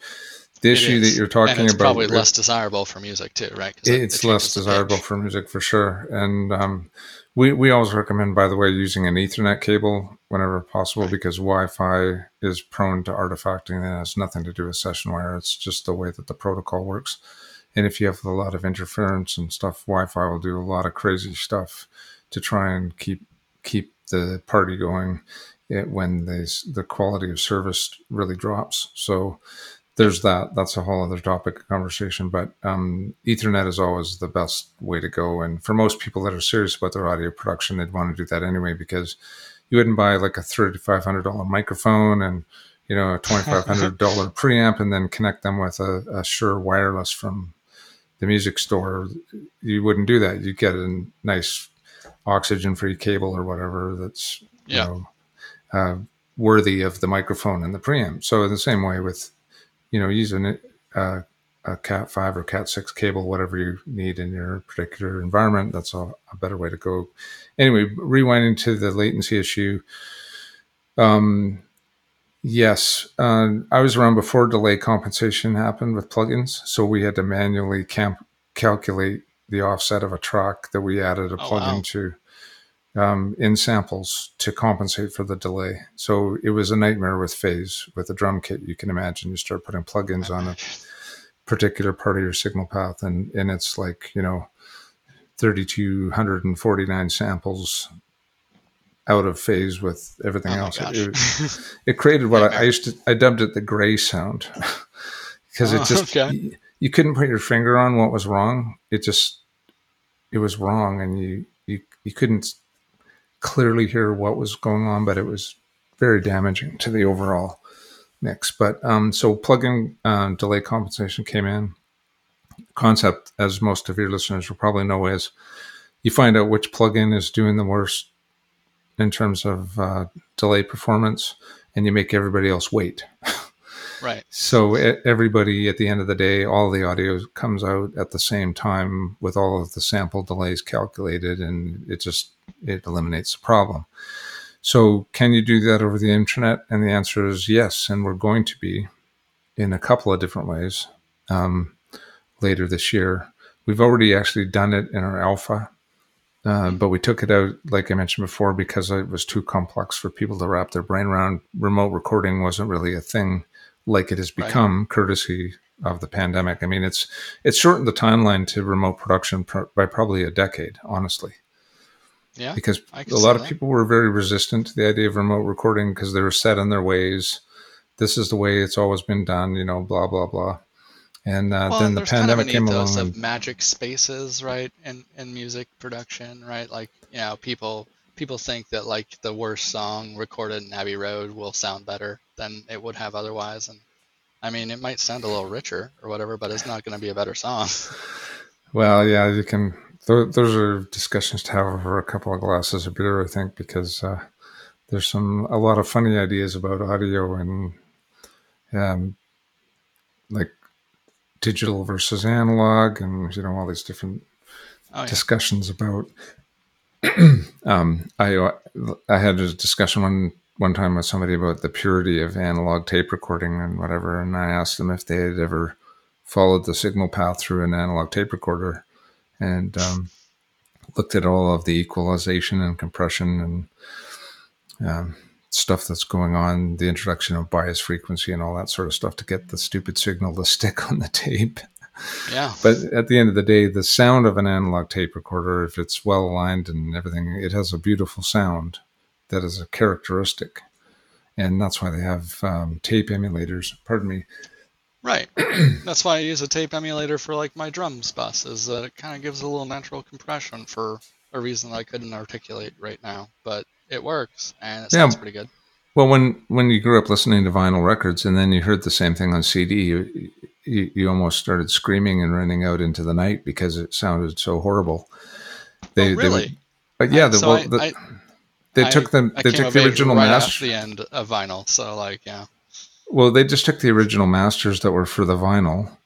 The issue that you're talking about probably less desirable for music too, right? It's it less desirable for music for sure, and um, we we always recommend, by the way, using an Ethernet cable whenever possible right. because Wi-Fi is prone to artifacting and has nothing to do with SessionWire It's just the way that the protocol works. And if you have a lot of interference and stuff, Wi-Fi will do a lot of crazy stuff to try and keep keep the party going eh, when the the quality of service really drops. So there's that. That's a whole other topic of conversation. But um, Ethernet is always the best way to go. And for most people that are serious about their audio production, they'd want to do that anyway because you wouldn't buy like a thirty-five hundred dollar microphone and you know a twenty-five hundred dollar preamp and then connect them with a, a Shure wireless from the music store. You wouldn't do that. You'd get a nice oxygen-free cable or whatever that's yeah. you know uh, worthy of the microphone and the preamp. So in the same way with you know, using uh, a Cat five or Cat six cable, whatever you need in your particular environment. That's a, a better way to go. Anyway, rewinding to the latency issue. Um, yes, uh, I was around before delay compensation happened with plugins, so we had to manually camp- calculate the offset of a track that we added a oh, plugin wow. to um, in samples to compensate for the delay. So it was a nightmare with phase with a drum kit. You can imagine you start putting plugins on a particular part of your signal path, and and it's like you know, thirty two hundred and forty nine samples out of phase with everything oh else. It, it, it, created what I, I, used to I dubbed it the gray sound because oh, it just okay. you, you, couldn't put your finger on what was wrong. It just it was wrong, and you you you couldn't clearly hear what was going on, but it was very damaging to the overall mix. But um, so plug-in uh, delay compensation came in. Concept, as most of your listeners will probably know, is you find out which plugin is doing the worst in terms of uh, delay performance, and you make everybody else wait. Right. So everybody, at the end of the day, all the audio comes out at the same time with all of the sample delays calculated, and it just it eliminates the problem. So, can you do that over the internet? And the answer is yes, and we're going to be in a couple of different ways um, later this year. We've already actually done it in our alpha uh, but we took it out, like I mentioned before, because it was too complex for people to wrap their brain around. Remote recording wasn't really a thing like it has become, right. courtesy of the pandemic. I mean, it's it's shortened the timeline to remote production pr- by probably a decade, honestly. Yeah, because a lot of that. people were very resistant to the idea of remote recording because they were set in their ways. This is the way it's always been done, you know, blah blah blah. And uh, well, then the pandemic kind of came along. Of magic spaces, right, in in music production, right? Like you know, people people think that like the worst song recorded in Abbey Road will sound better than it would have otherwise, and I mean, it might sound a little richer or whatever, but it's not going to be a better song. Well, yeah, you can. Those are discussions to have over a couple of glasses of beer, I think, because uh, there's some a lot of funny ideas about audio and um, like digital versus analog, and you know all these different oh, yeah. discussions about. um, I I had a discussion one one time with somebody about the purity of analog tape recording and whatever, and I asked them if they had ever followed the signal path through an analog tape recorder, and um, looked at all of the equalization and compression and um, stuff that's going on, the introduction of bias frequency and all that sort of stuff to get the stupid signal to stick on the tape. Yeah. But at the end of the day, the sound of an analog tape recorder, if it's well aligned and everything, it has a beautiful sound that is a characteristic. And that's why they have um, tape emulators. Pardon me. Right. that's why I use a tape emulator for like my drums bus, is that it kind of gives a little natural compression for a reason I couldn't articulate right now. But it works and it sounds yeah. pretty good. Well, when when you grew up listening to vinyl records and then you heard the same thing on CD, you, you, you almost started screaming and running out into the night because it sounded so horrible. Oh, they, oh, really? They but yeah, the, so well, the, I, they I, took them. They took the original right master. the end of vinyl, so like yeah. Well, they just took the original masters that were for the vinyl,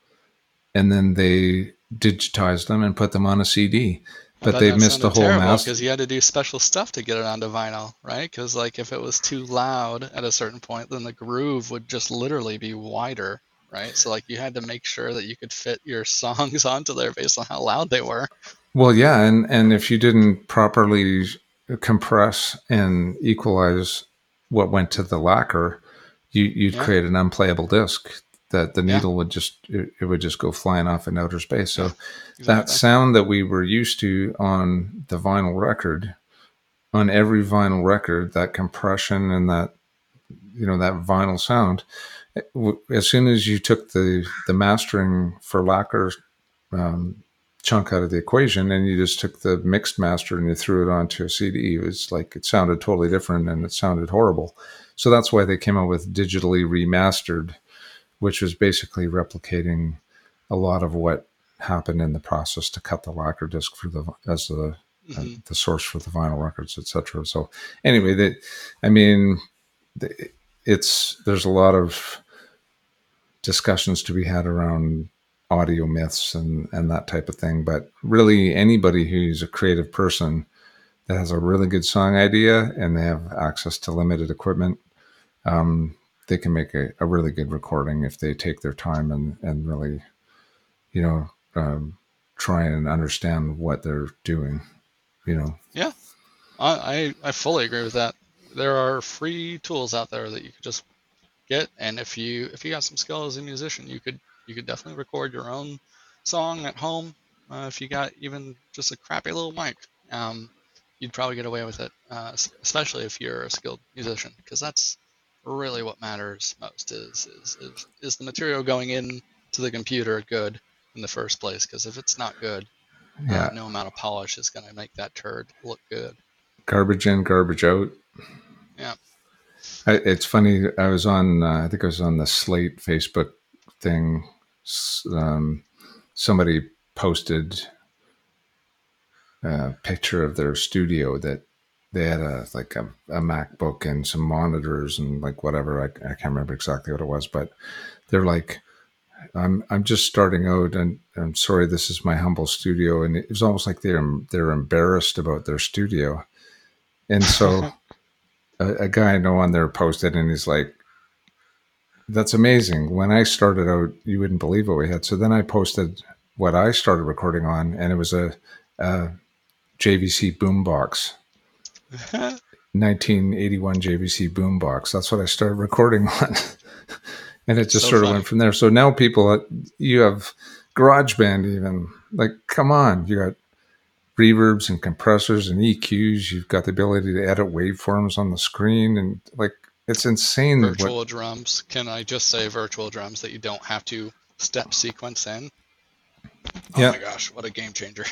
and then they digitized them and put them on a CD but they missed the whole master because you had to do special stuff to get it onto vinyl, right? Because like if it was too loud at a certain point, then the groove would just literally be wider, right? So like you had to make sure that you could fit your songs onto there based on how loud they were. Well, yeah, and and if you didn't properly compress and equalize what went to the lacquer, you you'd yeah. create an unplayable disc that the needle yeah. would just it, it, would just go flying off in outer space. So exactly. that sound that we were used to on the vinyl record, on every vinyl record, that compression and that you know that vinyl sound. As soon as you took the the mastering for lacquer um, chunk out of the equation, and you just took the mixed master and you threw it onto a CD, it was like it sounded totally different and it sounded horrible. So that's why they came out with digitally remastered which was basically replicating a lot of what happened in the process to cut the lacquer disc for the as the uh, mm-hmm. uh, the source for the vinyl records, etc. So anyway, that I mean, it's there's a lot of discussions to be had around audio myths and and that type of thing. But really, anybody who's a creative person that has a really good song idea and they have access to limited equipment, um, they can make a, a really good recording if they take their time and, and really, you know, um, try and understand what they're doing, you know? Yeah, I, I, fully agree with that. There are free tools out there that you could just get. And if you, if you got some skill as a musician, you could, you you could definitely record your own song at home uh, if you got even just a crappy little mic. Um, you'd probably get away with it, uh, especially if you're a skilled musician, because that's really what matters most is, is, is, is the material going in to the computer good in the first place? Because if it's not good, uh, yeah. Uh, no amount of polish is going to make that turd look good. Garbage in, garbage out. Yeah. I, it's funny. I was on, uh, I think I was on the Slate Facebook thing. Um, somebody posted a picture of their studio that they had a like a, a MacBook and some monitors and like whatever. I, I can't remember exactly what it was, but they're like, I'm I'm just starting out, and I'm sorry, this is my humble studio, and it was almost like they're they're embarrassed about their studio, and so a, a guy I know on there posted, and he's like, "That's amazing." When I started out, you wouldn't believe what we had. So then I posted what I started recording on, and it was a, a JVC boombox. 1981 JVC boombox. That's what I started recording on. and it just so sort of went from there. So now people, uh, you have GarageBand even. Like, come on, you got reverbs and compressors and EQs. You've got the ability to edit waveforms on the screen, and like, it's insane. Virtual what, drums. Can I just say virtual drums that you don't have to step sequence in? Oh yeah. my gosh, what a game changer!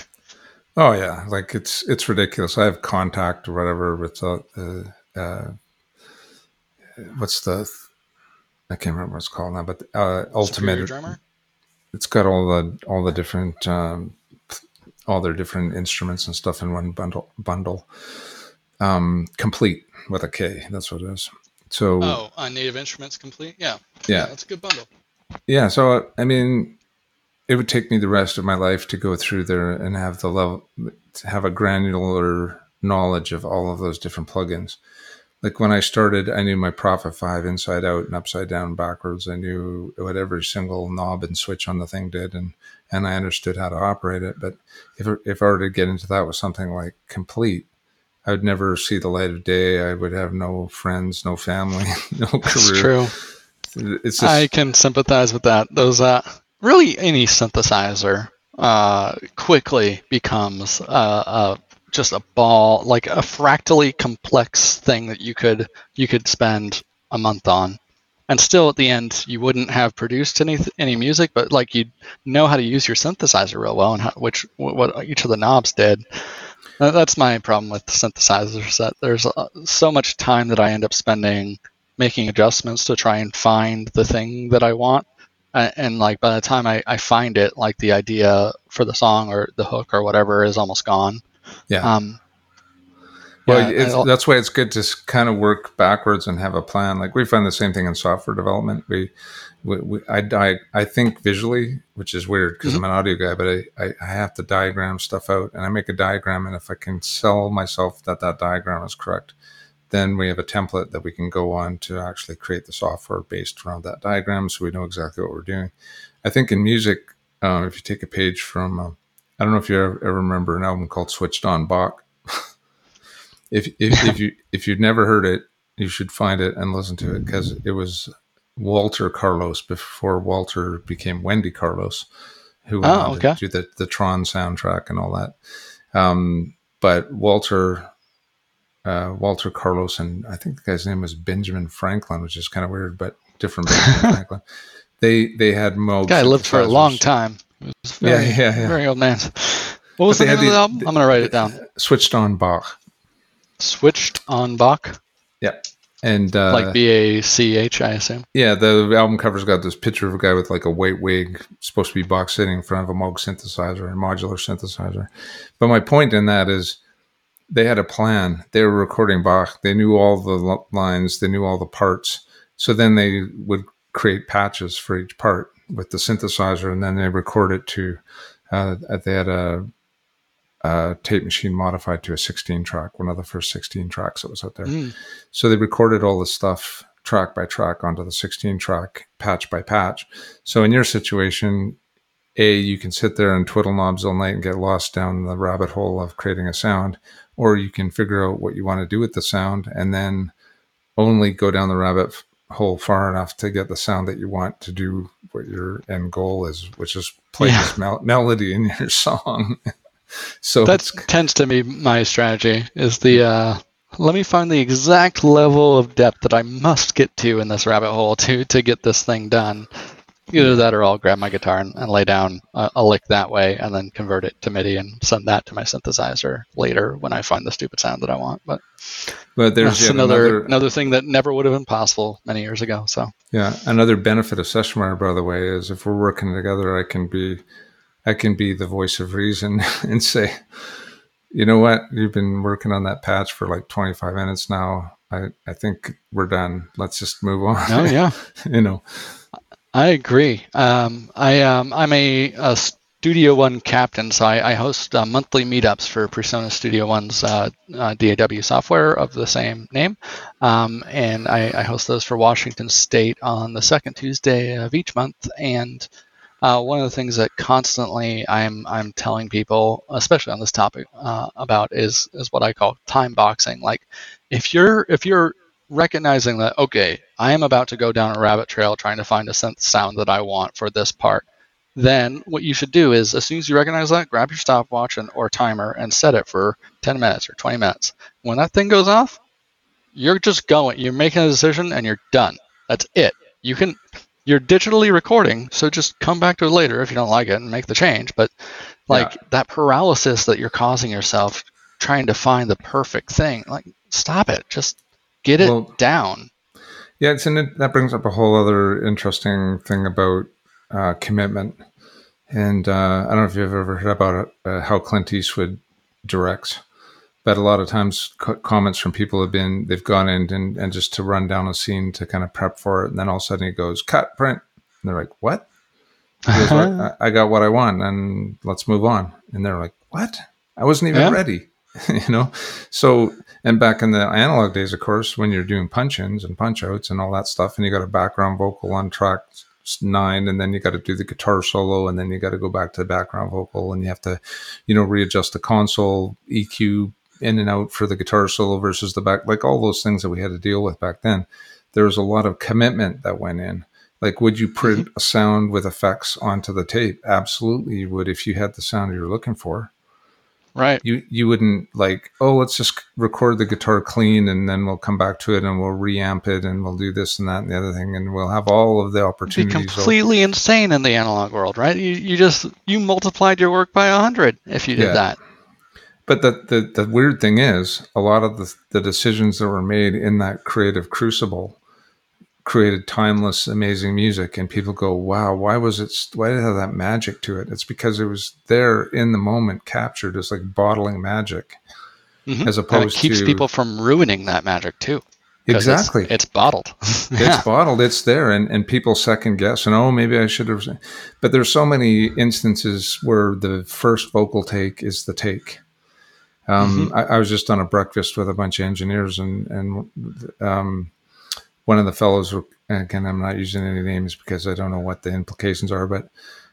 Oh yeah, like it's it's ridiculous. I have Kontakt or whatever with the, uh, what's the I can't remember what it's called now, but uh, Ultimate drummer. It's got all the all the different um, all their different instruments and stuff in one bundle. Bundle, um, Komplete with a K. That's what it is. So oh, uh, Native Instruments Komplete. Yeah, yeah, yeah that's a good bundle. Yeah, so I mean, it would take me the rest of my life to go through there and have the level, have a granular knowledge of all of those different plugins like when I started, I knew my Prophet 5 inside out and upside down backwards. I knew what every single knob and switch on the thing did, and, and I understood how to operate it. But if, if I were to get into that with something like Komplete, I would never see the light of day. I would have no friends, no family, no career. That's true. It's just, I can sympathize with that. Those, uh, really any synthesizer uh, quickly becomes uh, a just a ball, like a fractally complex thing that you could you could spend a month on, and still at the end you wouldn't have produced any any music, but like you'd know how to use your synthesizer real well and how, which what each of the knobs did. That's my problem with synthesizers. That there's uh, so much time that I end up spending making adjustments to try and find the thing that I want. And, and like by the time I, I find it, like the idea for the song or the hook or whatever is almost gone. Yeah. Um, well, yeah, that's why it's good to kind of work backwards and have a plan. Like we find the same thing in software development. We, we, we I, I, I think visually, which is weird because mm-hmm. I'm an audio guy, but I, I, I, have to diagram stuff out and I make a diagram. And if I can sell myself that that diagram is correct, then we have a template that we can go on to actually create the software based around that diagram. So we know exactly what we're doing. I think in music, um, if you take a page from, uh, I don't know if you ever, ever remember an album called Switched on Bach. if, if, if you if you've never heard it, you should find it and listen to it because it was Walter Carlos before Walter became Wendy Carlos, who went oh, okay. to do the, the Tron soundtrack and all that. Um, but Walter uh, Walter Carlos and I think the guy's name was Benjamin Franklin, which is kind of weird, but different Benjamin Franklin. They they had Moog. Guy lived for a long time. Very, yeah, yeah, yeah. Very old man. What was the name of the album? I'm going to write it down. Switched on Bach. Switched on Bach? Yeah. And uh, like B A C H, I assume. Yeah, the album cover's got this picture of a guy with like a white wig, supposed to be Bach sitting in front of a Moog synthesizer, a modular synthesizer. But my point in that is they had a plan. They were recording Bach. They knew all the lines, they knew all the parts. So then they would create patches for each part with the synthesizer, and then they record it to. Uh, they had a, a, tape machine modified to a 16 track, one of the first 16 tracks that was out there. Mm. So they recorded all the stuff track by track onto the 16 track, patch by patch. So in your situation, a you can sit there and twiddle knobs all night and get lost down the rabbit hole of creating a sound, or you can figure out what you want to do with the sound and then only go down the rabbit hole far enough to get the sound that you want to do what your end goal is, which is play yeah. this mel- melody in your song. so that tends to be my strategy is the uh, let me find the exact level of depth that I must get to in this rabbit hole to to get this thing done. Either that or I'll grab my guitar and, and lay down a, a, lick that way and then convert it to MIDI and send that to my synthesizer later when I find the stupid sound that I want. But, but there's another, another, another thing that never would have been possible many years ago. So yeah, another benefit of SessionWire, by the way, is if we're working together, I can be I can be the voice of reason and say, you know what, you've been working on that patch for like 25 minutes now. I, I think we're done. Let's just move on. Oh yeah, you know. I agree. Um, I um, I'm a, a, Studio One captain, so I, I host uh, monthly meetups for Presonus Studio One's uh, uh, DAW software of the same name, um, and I, I, host those for Washington State on the second Tuesday of each month. And uh, one of the things that constantly I'm I'm telling people, especially on this topic, uh, about is is what I call time boxing. Like, if you're if you're recognizing that okay i am about to go down a rabbit trail trying to find a sound that i want for this part then what you should do is as soon as you recognize that grab your stopwatch and, or timer and set it for 10 minutes or 20 minutes. When that thing goes off you're just going you're making a decision and you're done. That's it. You can you're digitally recording so just come back to it later if you don't like it and make the change but like yeah. that paralysis that you're causing yourself trying to find the perfect thing like stop it. Just Get it well, down. Yeah, it's and that brings up a whole other interesting thing about uh, commitment. And uh, I don't know if you've ever heard about uh, how Clint Eastwood directs, but a lot of times co- comments from people have been they've gone in and, and just to run down a scene to kind of prep for it, and then all of a sudden he goes cut print, and they're like, "What?" Goes, I, I got what I want, and let's move on. And they're like, "What? I wasn't even yeah. ready." you know? So and back in the analog days of course when you're doing punch-ins and punch-outs and all that stuff and you got a background vocal on track nine and then you got to do the guitar solo and then you got to go back to the background vocal and you have to you know readjust the console eq in and out for the guitar solo versus the back like all those things that we had to deal with back then. There was a lot of commitment that went in. Like would you print mm-hmm. a sound with effects onto the tape? Absolutely you would if you had the sound you're looking for Right. You you wouldn't like, oh, let's just record the guitar clean and then we'll come back to it and we'll reamp it and we'll do this and that and the other thing and we'll have all of the opportunities. It'd be completely insane in the analog world, right? You you just you multiplied your work by a hundred if you did yeah. that. But the, the the weird thing is, a lot of the the decisions that were made in that creative crucible created timeless, amazing music, and people go, "Wow, why was it? Why did it have that magic to it?" It's because it was there in the moment, captured as like bottling magic, mm-hmm. as opposed and it keeps to, people from ruining that magic too. Exactly, it's, it's bottled. yeah. It's bottled. It's there, and and people second guess, and oh, maybe I should have. But there's so many instances where the first vocal take is the take. Um, mm-hmm. I, I, was just on a breakfast with a bunch of engineers, and and um, one of the fellows, again, I'm not using any names because I don't know what the implications are, but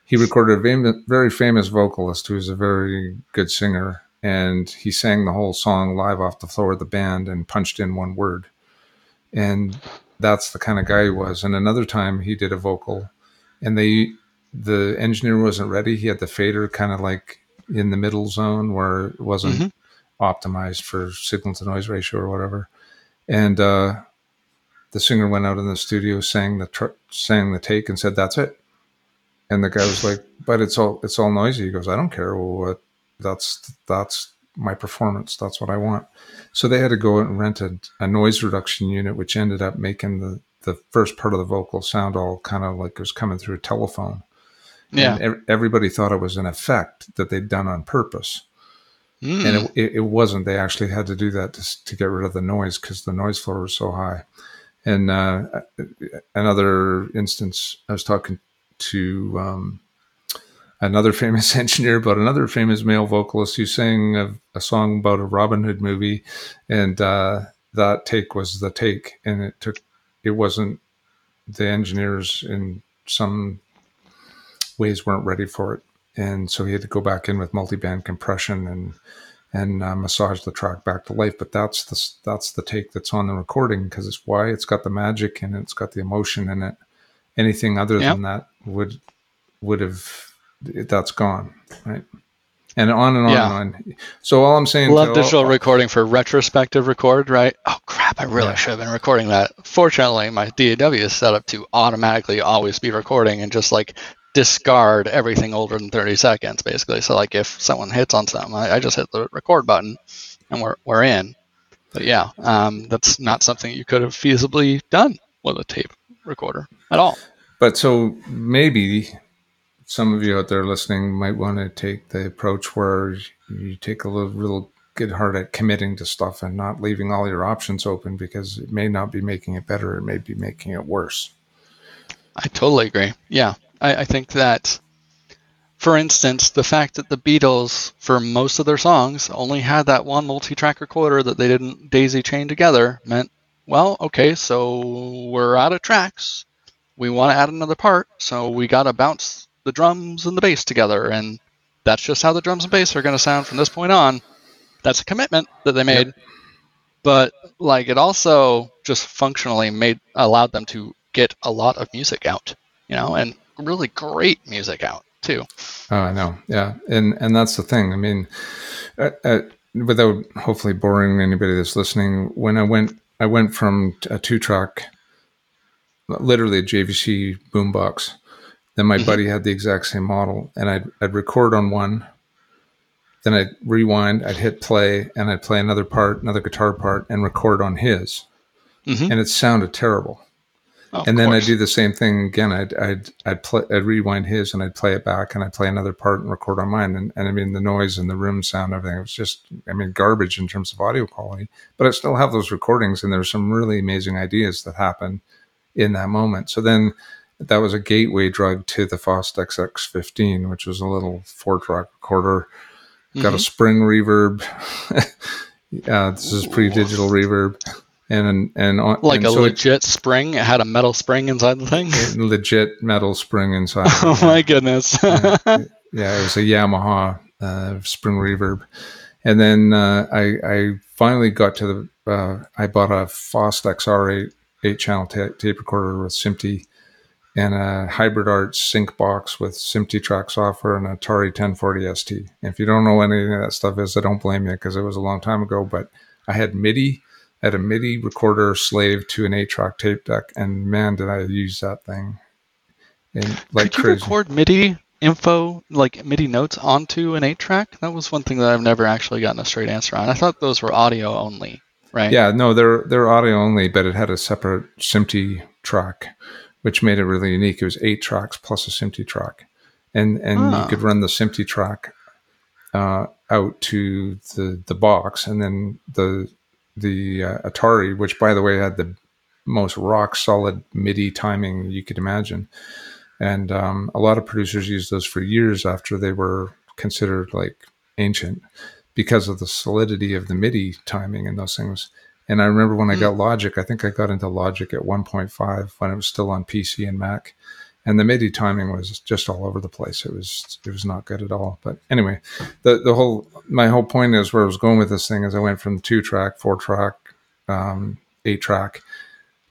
he recorded a very famous vocalist who's a very good singer, and he sang the whole song live off the floor of the band and punched in one word. And that's the kind of guy he was. And another time he did a vocal, and they the engineer wasn't ready. He had the fader kind of like in the middle zone where it wasn't mm-hmm. optimized for signal to noise ratio or whatever. And uh, the singer went out in the studio, sang the tr- sang the take, and said, "That's it." And the guy was like, "But it's all it's all noisy." He goes, "I don't care. Well, what? That's that's my performance. That's what I want." So they had to go and rent a, a noise reduction unit, which ended up making the the first part of the vocal sound all kind of like it was coming through a telephone. Yeah. And everybody thought it was an effect that they'd done on purpose. Mm. And it, it, it, wasn't. They actually had to do that to, to get rid of the noise because the noise floor was so high. And uh, another instance, I was talking to um, another famous engineer about another famous male vocalist who sang a, a song about a Robin Hood movie, and uh, that take was the take, and it took it wasn't the engineers in some ways weren't ready for it, and so he had to go back in with multi-band compression and and uh, massage the track back to life. But that's the that's the take that's on the recording because it's why it's got the magic and it. it's got the emotion in it. Anything other yep. than that would would have that's gone, right? And on and on yeah. and on. So all I'm saying, love digital all, recording for retrospective record, right? Oh crap! I really yeah. should have been recording that. Fortunately, my DAW is set up to automatically always be recording and just like discard everything older than 30 seconds, basically. So like if someone hits on something, I, I just hit the record button, and we're we're in. But yeah, um, that's not something you could have feasibly done with a tape recorder at all. But so maybe some of you out there listening might want to take the approach where you take a little, little good hard at committing to stuff and not leaving all your options open because it may not be making it better, it may be making it worse. I totally agree. Yeah, I, I think that, for instance, the fact that the Beatles, for most of their songs, only had that one multi-track recorder that they didn't daisy chain together meant, well, okay, so we're out of tracks. We want to add another part, so we got to bounce the drums and the bass together, and that's just how the drums and bass are going to sound from this point on. That's a commitment that they made, yep. but like it also just functionally made allowed them to get a lot of music out, you know, and really great music out too. Oh, I know. Yeah, and and that's the thing. I mean, uh, uh, without hopefully boring anybody that's listening, when I went, I went from a two track, literally a JVC boombox. Then my mm-hmm. buddy had the exact same model, and I'd I'd record on one. Then I'd rewind, I'd hit play, and I'd play another part, another guitar part, and record on his. Mm-hmm. And it sounded terrible Oh, and then I'd do the same thing again. I'd I'd I'd play I'd rewind his and I'd play it back and I'd play another part and record on mine. And, and I mean the noise and the room sound, everything. It was just I mean garbage in terms of audio quality. But I still have those recordings and there's some really amazing ideas that happen in that moment. So then that was a gateway drug to the Fostex X15, which was a little four track recorder. Got mm-hmm. a spring reverb. this is pre digital reverb and and on, like and a so legit it, spring. It had a metal spring inside the thing. legit metal spring inside. oh my goodness! yeah, yeah, it was a Yamaha uh, spring reverb, and then uh, I I finally got to the. Uh, I bought a Fostex R8 eight channel ta- tape recorder with SMPTE and a hybrid arts sync box with SMPTE track software and Atari 1040 ST. And if you don't know what any of that stuff is, I don't blame you because it was a long time ago. But I had MIDI had a MIDI recorder slave to an eight track tape deck, and man, did I use that thing! And like Could you crazy. record MIDI info, like MIDI notes, onto an eight track? That was one thing that I've never actually gotten a straight answer on. I thought those were audio only, right? Yeah, no, they're they're audio only, but it had a separate SMPTE track, which made it really unique. It was eight tracks plus a SMPTE track, and and you ah. could run the SMPTE track uh, out to the the box, and then the the uh, Atari, which by the way had the most rock solid MIDI timing you could imagine. And um, a lot of producers used those for years after they were considered like ancient because of the solidity of the MIDI timing and those things. And I remember when I hmm. got Logic, I think I got into Logic at 1.5 when it was still on PC and Mac and the MIDI timing was just all over the place. It was it was not good at all. But anyway, the the whole my whole point is where I was going with this thing is I went from two track, four track, um, eight track,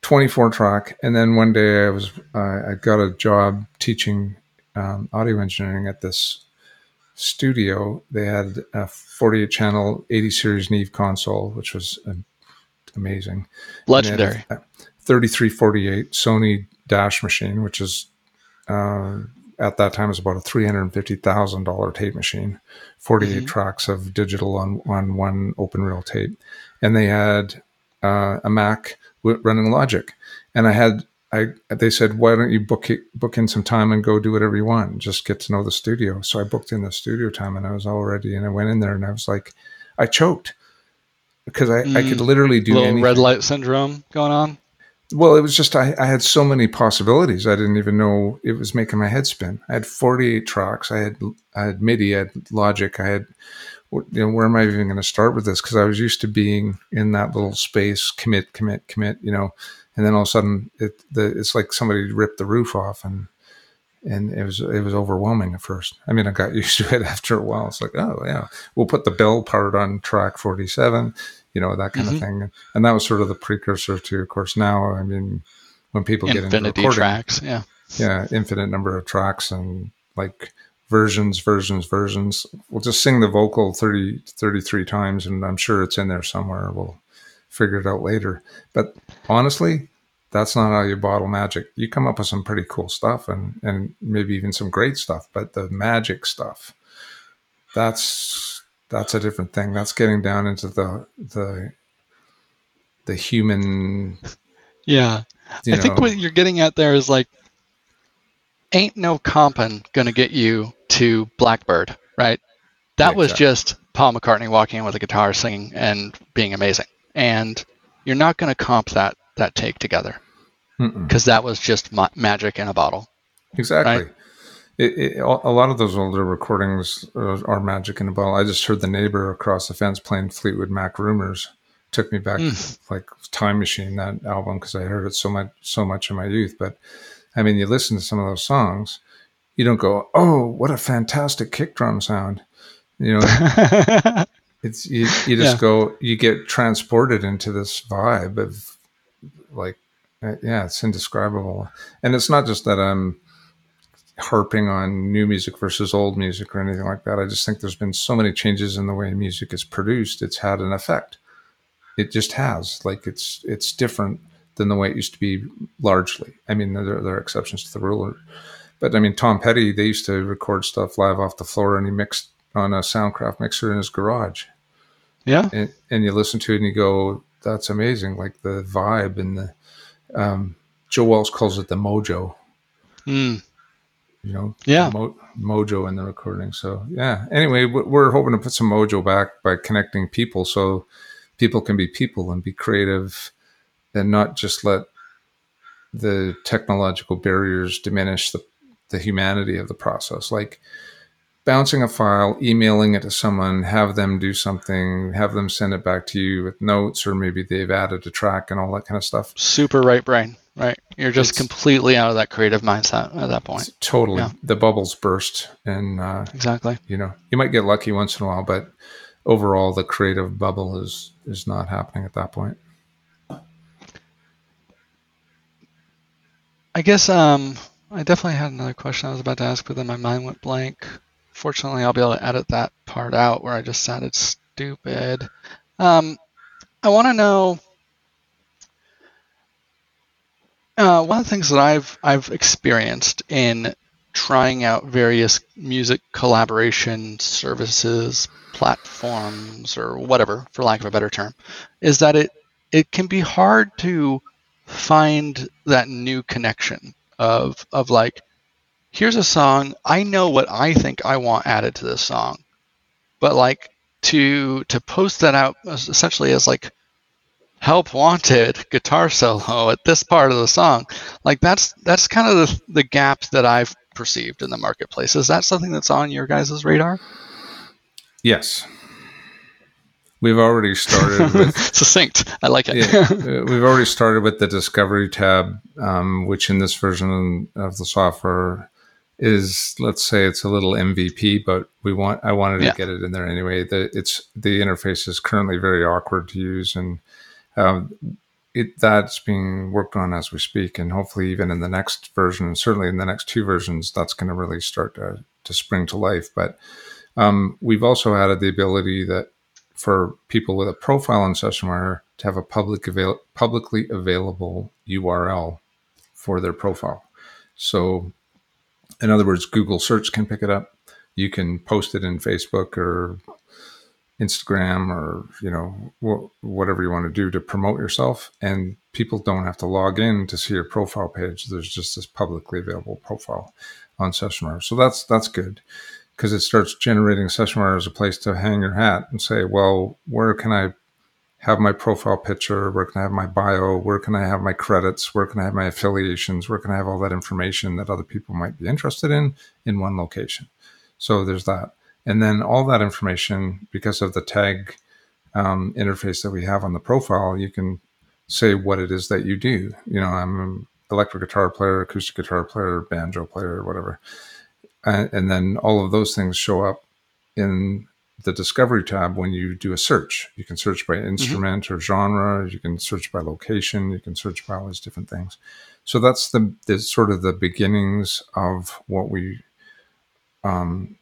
twenty four track, and then one day I was uh, I got a job teaching um, audio engineering at this studio. They had a 48 channel 80 series Neve console, which was uh, amazing. Legendary. 3348 Sony Dash machine, which is uh, at that time it was about a three hundred and fifty thousand dollar tape machine, forty eight mm mm-hmm. tracks of digital on on one open reel tape, and they had uh, a Mac running Logic, and I had I they said why don't you book it, book in some time and go do whatever you want, just get to know the studio. So I booked in the studio time, and I was all ready, and I went in there, and I was like, I choked because I, mm, I could mm. literally do little anything. red light syndrome going on. Well, it was just I, I had so many possibilities. I didn't even know it was making my head spin. I had 48 tracks. I had I had MIDI. I had Logic. I had you know where am I even going to start with this? Because I was used to being in that little space, commit, commit, commit. You know, and then all of a sudden it the, it's like somebody ripped the roof off, and and it was it was overwhelming at first. I mean, I got used to it after a while. It's like, oh yeah, we'll put the bell part on track forty seven, you know, that kind mm-hmm. of thing. And that was sort of the precursor to, of course, now. I mean, when people Infinity get into recording, tracks, yeah, yeah, infinite number of tracks and like versions, versions, versions. We'll just sing the vocal 30, 33 times, and I'm sure it's in there somewhere. We'll figure it out later. But honestly, that's not how you bottle magic. You come up with some pretty cool stuff and and maybe even some great stuff, but the magic stuff, that's that's a different thing. That's getting down into the the the human. Yeah, I know. think what you're getting at there is like, ain't no comping gonna get you to Blackbird, right? That was just Paul McCartney walking in with a guitar, singing, and being amazing. And you're not going to comp that that take together because that was just ma- magic in a bottle. Exactly. Right? It, it, a lot of those older recordings are magic in a bottle. I just heard the neighbor across the fence playing Fleetwood Mac "Rumours." Took me back mm. like time machine that album because I heard it so much so much in my youth. But I mean, you listen to some of those songs, you don't go, "Oh, what a fantastic kick drum sound," you know. it's you, you just yeah. go, you get transported into this vibe of like uh, yeah, it's indescribable. And it's not just that I'm harping on new music versus old music or anything like that. I just think there's been so many changes in the way music is produced. It's had an effect. It just has. Like it's it's different than the way it used to be largely. I mean, there, there are exceptions to the rule. But I mean, Tom Petty, they used to record stuff live off the floor and he mixed on a Soundcraft mixer in his garage. Yeah. And, and you listen to it and you go, that's amazing. Like the vibe and the, um, Joe Walsh calls it the mojo. Mm. You know, yeah, mo- mojo in the recording. So yeah. Anyway, we're hoping to put some mojo back by connecting people, so people can be people and be creative, and not just let the technological barriers diminish the the humanity of the process. Like bouncing a file, emailing it to someone, have them do something, have them send it back to you with notes, or maybe they've added a track and all that kind of stuff. Super right brain, right? You're just it's, completely out of that creative mindset at that point. Totally. Yeah. The bubbles burst. And uh, exactly. You know, you might get lucky once in a while, but overall, the creative bubble is is not happening at that point. I guess um, I definitely had another question I was about to ask, but then my mind went blank. Fortunately, I'll be able to edit that part out where I just sounded stupid. Um, I want to know. Uh, one of the things that I've I've experienced in trying out various music collaboration services, platforms, or whatever, for lack of a better term, is that it it can be hard to find that new connection of of like here's a song. I know what I think I want added to this song, but like to to post that out essentially as like help wanted guitar solo at this part of the song like that's that's kind of the, the gap that i've perceived in the marketplace. Is that something that's on your guys' radar? Yes. We've already started with succinct. I like it. Yeah, uh, we've already started with the discovery tab um, which in this version of the software is let's say it's a little MVP, but we want I wanted to get it in there anyway. The it's the interface is currently very awkward to use, and um, it that's being worked on as we speak, and hopefully even in the next version, certainly in the next two versions, that's going to really start to to spring to life. But um, we've also added the ability that for people with a profile on SessionWire to have a public avail- publicly available URL for their profile. So in other words, Google search can pick it up. You can post it in Facebook or Instagram or you know wh- whatever you want to do to promote yourself, and people don't have to log in to see your profile page. There's just this publicly available profile on SessionWire, so that's that's good because it starts generating SessionWire as a place to hang your hat and say, well, where can I have my profile picture? Where can I have my bio? Where can I have my credits? Where can I have my affiliations? Where can I have all that information that other people might be interested in in one location? So there's that. And then all that information, because of the tag um, interface that we have on the profile, you can say what it is that you do. You know, I'm an electric guitar player, acoustic guitar player, banjo player, whatever. And, and then all of those things show up in the discovery tab when you do a search. You can search by mm-hmm. instrument mm-hmm. or genre. You can search by location. You can search by all these different things. So that's the, the sort of the beginnings of what we um,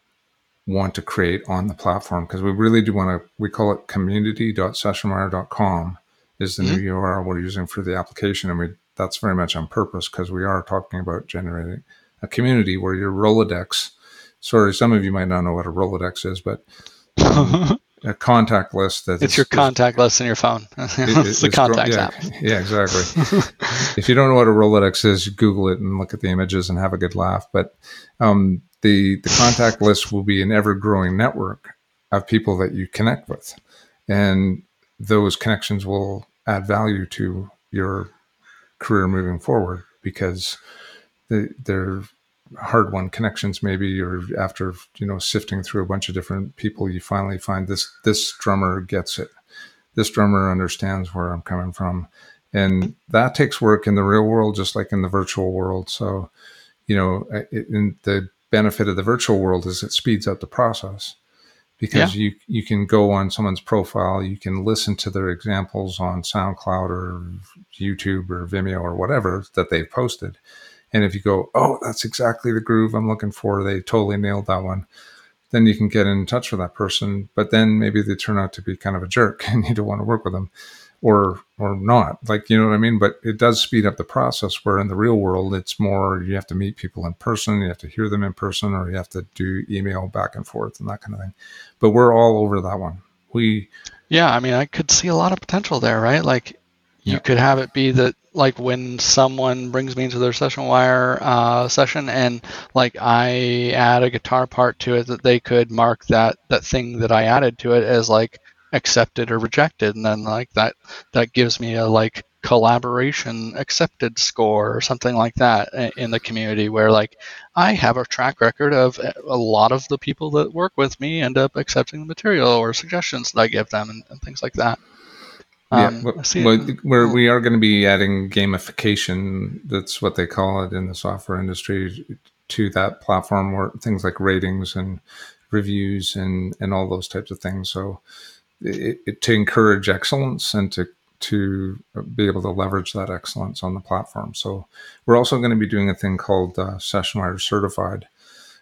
want to create on the platform because we really do want to. We call it community.sessionwire.com is the mm-hmm. new URL we're using for the application, and we that's very much on purpose because we are talking about generating a community where your Rolodex. Sorry, some of you might not know what a Rolodex is, but a contact list that it's your contact list in your phone. it's the contacts yeah, app. Yeah, exactly. if you don't know what a Rolodex is, Google it and look at the images and have a good laugh. But um, the the contact list will be an ever growing network of people that you connect with, and those connections will add value to your career moving forward because they, they're hard won connections maybe or after you know sifting through a bunch of different people you finally find this this drummer gets it. This drummer understands where i'm coming from. And that takes work in the real world just like in the virtual world. So you know it, the benefit of the virtual world is it speeds up the process because yeah. you you can go on someone's profile you can listen to their examples on soundcloud or youtube or vimeo or whatever that they've posted and if you go, oh, that's exactly the groove I'm looking for, they totally nailed that one, then you can get in touch with that person. But then maybe they turn out to be kind of a jerk and you don't want to work with them or or not. Like you know what I mean? But it does speed up the process where in the real world it's more you have to meet people in person, you have to hear them in person, or you have to do email back and forth and that kind of thing. But we're all over that one. We Yeah, I mean I could see a lot of potential there, right? Like you could have it be that like when someone brings me into their SessionWire uh, session and like I add a guitar part to it that they could mark that that thing that I added to it as like accepted or rejected and then like that that gives me a like collaboration accepted score or something like that in the community where like I have a track record of a lot of the people that work with me end up accepting the material or suggestions that I give them and, and things like that. Um, yeah, well, well, we are going to be adding gamification. That's what they call it in the software industry to that platform, where things like ratings and reviews and and all those types of things. So, it, it, to encourage excellence and to to be able to leverage that excellence on the platform. So, we're also going to be doing a thing called uh, SessionWire Certified,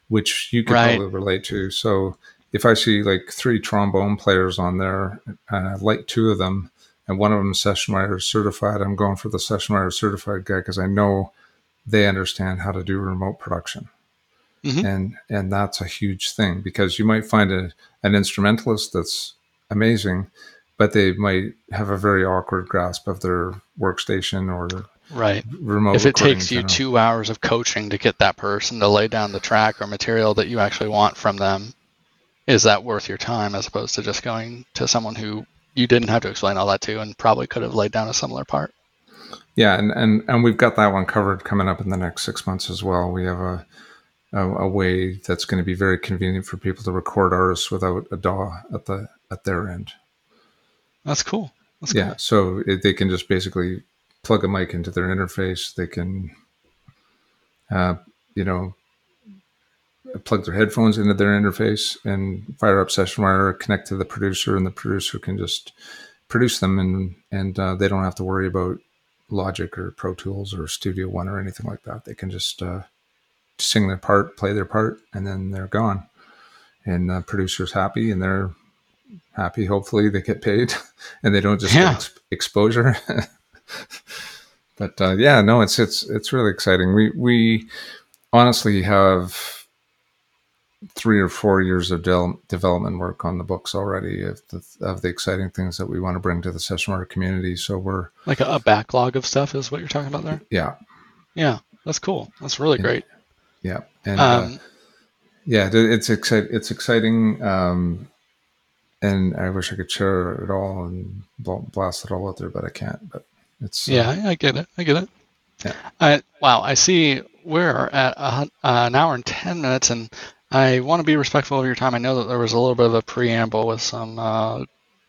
which you can right. probably relate to. So, if I see like three trombone players on there and I like two of them and one of them is SessionWire certified. I'm going for the SessionWire certified guy because I know they understand how to do remote production. Mm-hmm. And and that's a huge thing because you might find a, an instrumentalist that's amazing, but they might have a very awkward grasp of their workstation or right remote. If it takes you two hours of coaching to get that person to lay down the track or material that you actually want from them, is that worth your time as opposed to just going to someone who you didn't have to explain all that to, and probably could have laid down a similar part. Yeah, and and and we've got that one covered coming up in the next six months as well. We have a a, a way that's going to be very convenient for people to record artists without a DAW at the at their end. That's cool. That's yeah, cool. so it, they can just basically plug a mic into their interface. They can, uh, you know, plug their headphones into their interface and fire up session SessionWire, connect to the producer, and the producer can just produce them, and and uh, they don't have to worry about Logic or Pro Tools or Studio One or anything like that. They can just uh, sing their part, play their part, and then they're gone. And the producer's happy, and they're happy. Hopefully, they get paid, and they don't just yeah. get ex- exposure. but uh, yeah, no, it's it's it's really exciting. We we honestly have three or four years of de- development work on the books already of the, of the exciting things that we want to bring to the SessionWire community. So we're like a, a, backlog of stuff is what you're talking about there. Yeah. Yeah. That's cool. That's really and, great. Yeah. And, uh, um, uh, yeah, it's exciting. It's exciting. Um, and I wish I could share it all and blast it all out there, but I can't, but it's, uh, yeah, uh, I get it. I get it. Yeah. I, wow. I see we're at a, an hour and 10 minutes and I want to be respectful of your time. I know that there was a little bit of a preamble with some uh,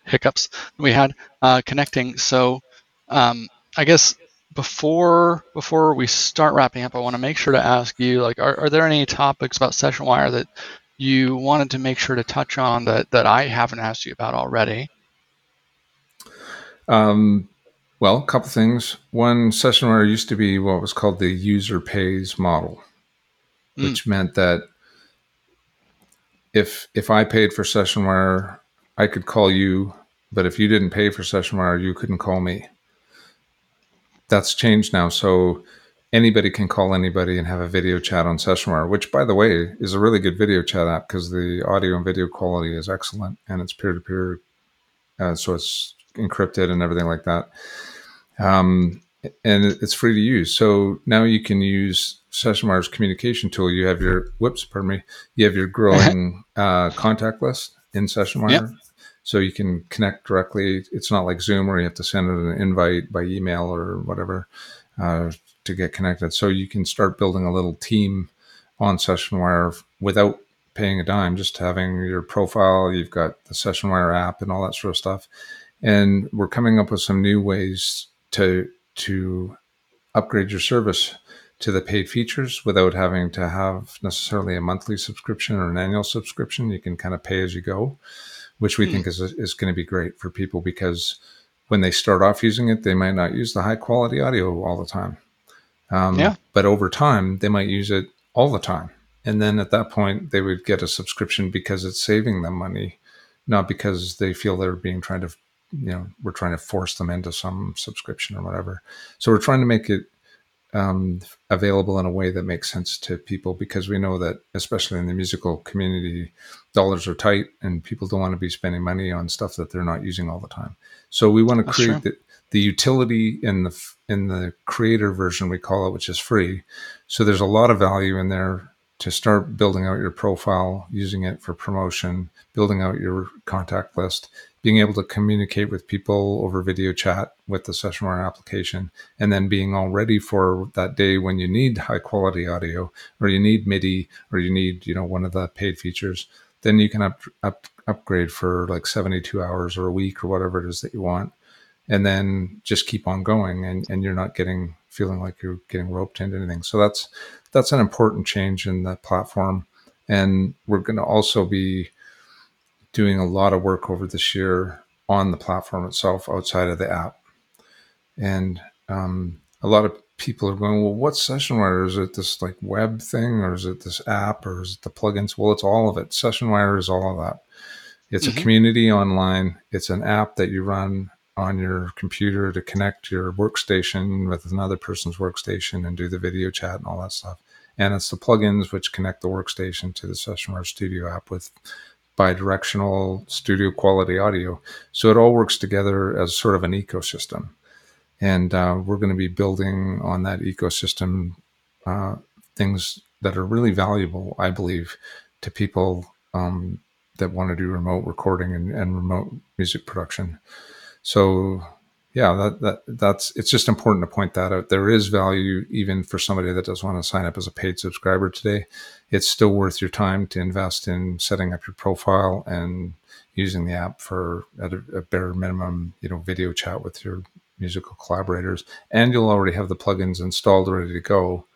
hiccups we had uh, connecting. So um, I guess before before we start wrapping up, I want to make sure to ask you like, are, are there any topics about SessionWire that you wanted to make sure to touch on that that I haven't asked you about already? Um, well, a couple things. One, SessionWire used to be what was called the user pays model, mm. which meant that if if I paid for SessionWire, I could call you, but if you didn't pay for SessionWire, you couldn't call me. That's changed now. So anybody can call anybody and have a video chat on SessionWire, which, by the way, is a really good video chat app because the audio and video quality is excellent and it's peer to peer. So it's encrypted and everything like that. Um, and it's free to use. So now you can use SessionWire's communication tool. You have your whoops, pardon me. You have your growing uh, contact list in SessionWire. Yep. So you can connect directly. It's not like Zoom where you have to send an invite by email or whatever uh, to get connected. So you can start building a little team on SessionWire without paying a dime, just having your profile. You've got the SessionWire app and all that sort of stuff. And we're coming up with some new ways to to upgrade your service to the paid features without having to have necessarily a monthly subscription or an annual subscription. You can kind of pay as you go, which we mm. think is is going to be great for people because when they start off using it, they might not use the high quality audio all the time. Um, yeah. But over time, they might use it all the time. And then at that point, they would get a subscription because it's saving them money, not because they feel they're being trying to you know we're trying to force them into some subscription or whatever. So we're trying to make it um, available in a way that makes sense to people because we know that especially in the musical community dollars are tight and people don't want to be spending money on stuff that they're not using all the time. So we want to That's create the, the utility in the in the creator version we call it which is free. So there's a lot of value in there to start building out your profile using it for promotion building out your contact list being able to communicate with people over video chat with the SessionWire application, and then being all ready for that day when you need high quality audio or you need MIDI or you need, you know, one of the paid features, then you can up, up, upgrade for like 72 hours or a week or whatever it is that you want. And then just keep on going and, and you're not getting feeling like you're getting roped into anything. So that's that's an important change in the platform. And we're going to also be doing a lot of work over this year on the platform itself outside of the app. And um, a lot of people are going, well, what's SessionWire? Is it this like web thing or is it this app or is it the plugins? Well, it's all of it. SessionWire is all of that. It's mm-hmm. a community online. It's an app that you run on your computer to connect your workstation with another person's workstation and do the video chat and all that stuff. And it's the plugins which connect the workstation to the SessionWire Studio app with bi-directional studio quality audio. So it all works together as sort of an ecosystem. And uh, we're going to be building on that ecosystem uh, things that are really valuable, I believe, to people um, that want to do remote recording and, and remote music production. So yeah, that, that that's it's just important to point that out. There is value even for somebody that doesn't want to sign up as a paid subscriber today. It's still worth your time to invest in setting up your profile and using the app for at a, a bare minimum, you know, video chat with your musical collaborators. And you'll already have the plugins installed ready to go.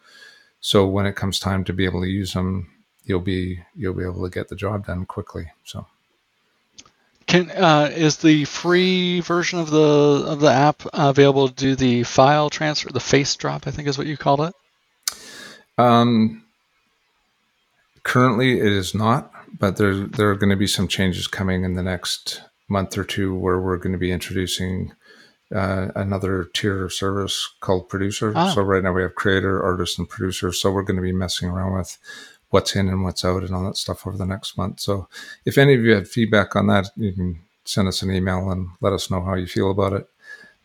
So when it comes time to be able to use them, you'll be you'll be able to get the job done quickly. So can uh, is the free version of the of the app available to do the file transfer, the face drop? I think is what you called it. Um, currently, it is not, but there there are going to be some changes coming in the next month or two where we're going to be introducing uh, another tier of service called producer. Ah. So right now we have creator, artist, and producer. So we're going to be messing around with what's in and what's out and all that stuff over the next month. So if any of you had feedback on that, you can send us an email and let us know how you feel about it.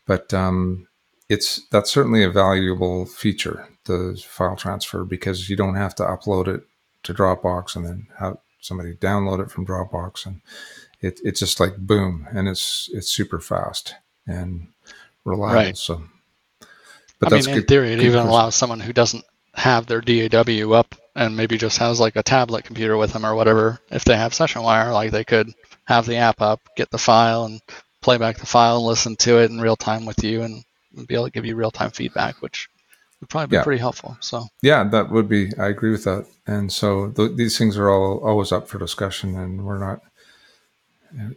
But um, it's that's certainly a valuable feature, the file transfer, because you don't have to upload it to Dropbox and then have somebody download it from Dropbox, and it, it's just like boom, and it's it's super fast and reliable. Right. So, but I mean, in theory, it even person. allows someone who doesn't have their DAW up and maybe just has like a tablet computer with them or whatever. If they have SessionWire, like they could have the app up, get the file, and play back the file and listen to it in real time with you, and and be able to give you real time feedback, which would probably be yeah. pretty helpful. So yeah, that would be. I agree with that. And so th- these things are all always up for discussion, and we're not,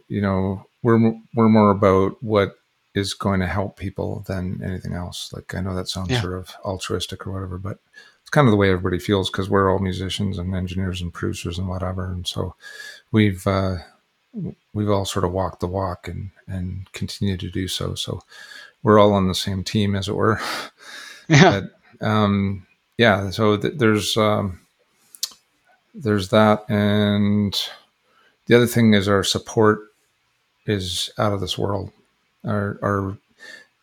you know, we're we're more about what is going to help people than anything else. Like I know that sounds yeah. sort of altruistic or whatever, but it's kind of the way everybody feels because we're all musicians and engineers and producers and whatever, and so we've uh, we've all sort of walked the walk and and continue to do so. So we're all on the same team, as it were. Yeah. But, um, yeah. So th- there's um, there's that, and the other thing is our support is out of this world. Our our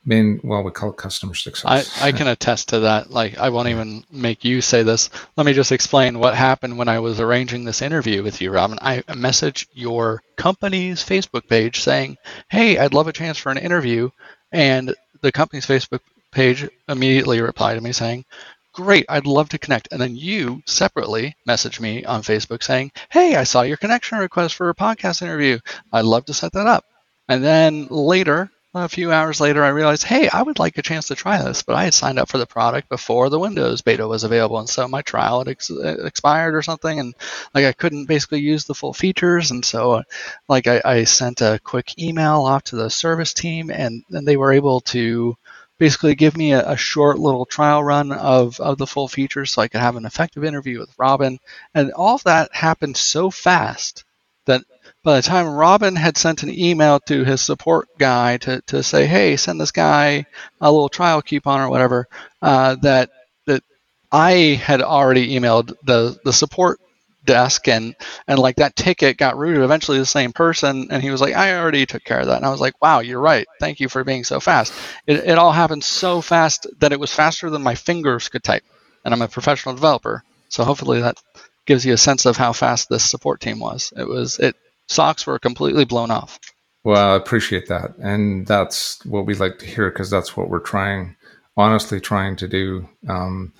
main well we call it customer success. I, I can attest to that. Like i won't even make you say this. Let me just explain what happened when i was arranging this interview with you robin. I messaged your company's facebook page saying hey i'd love a chance for an interview. And the company's facebook page immediately replied to me saying great i'd love to connect. And then you separately messaged me on facebook saying hey i saw your connection request for a podcast interview. I'd love to set that up. And then later a few hours later, I realized, hey, I would like a chance to try this, but I had signed up for the product before the Windows beta was available, and so my trial had ex- expired or something, and like I couldn't basically use the full features, and so uh, like I, I, sent a quick email off to the service team, and then they were able to basically give me a, a, short little trial run of, of the full features so I could have an effective interview with Robin, and all of that happened so fast that by the time Robin had sent an email to his support guy to, to say, hey, send this guy a little trial coupon or whatever, uh, that that I had already emailed the, the support desk and and like that ticket got routed eventually to the same person and he was like i already took care of that and i was like wow you're right. Thank you for being so fast. It, it all happened so fast that it was faster than my fingers could type and i'm a professional developer so hopefully that gives you a sense of how fast this support team was. It was it socks were completely blown off. Well, I appreciate that. And that's what we like to hear because that's what we're trying, honestly, trying to do. Um,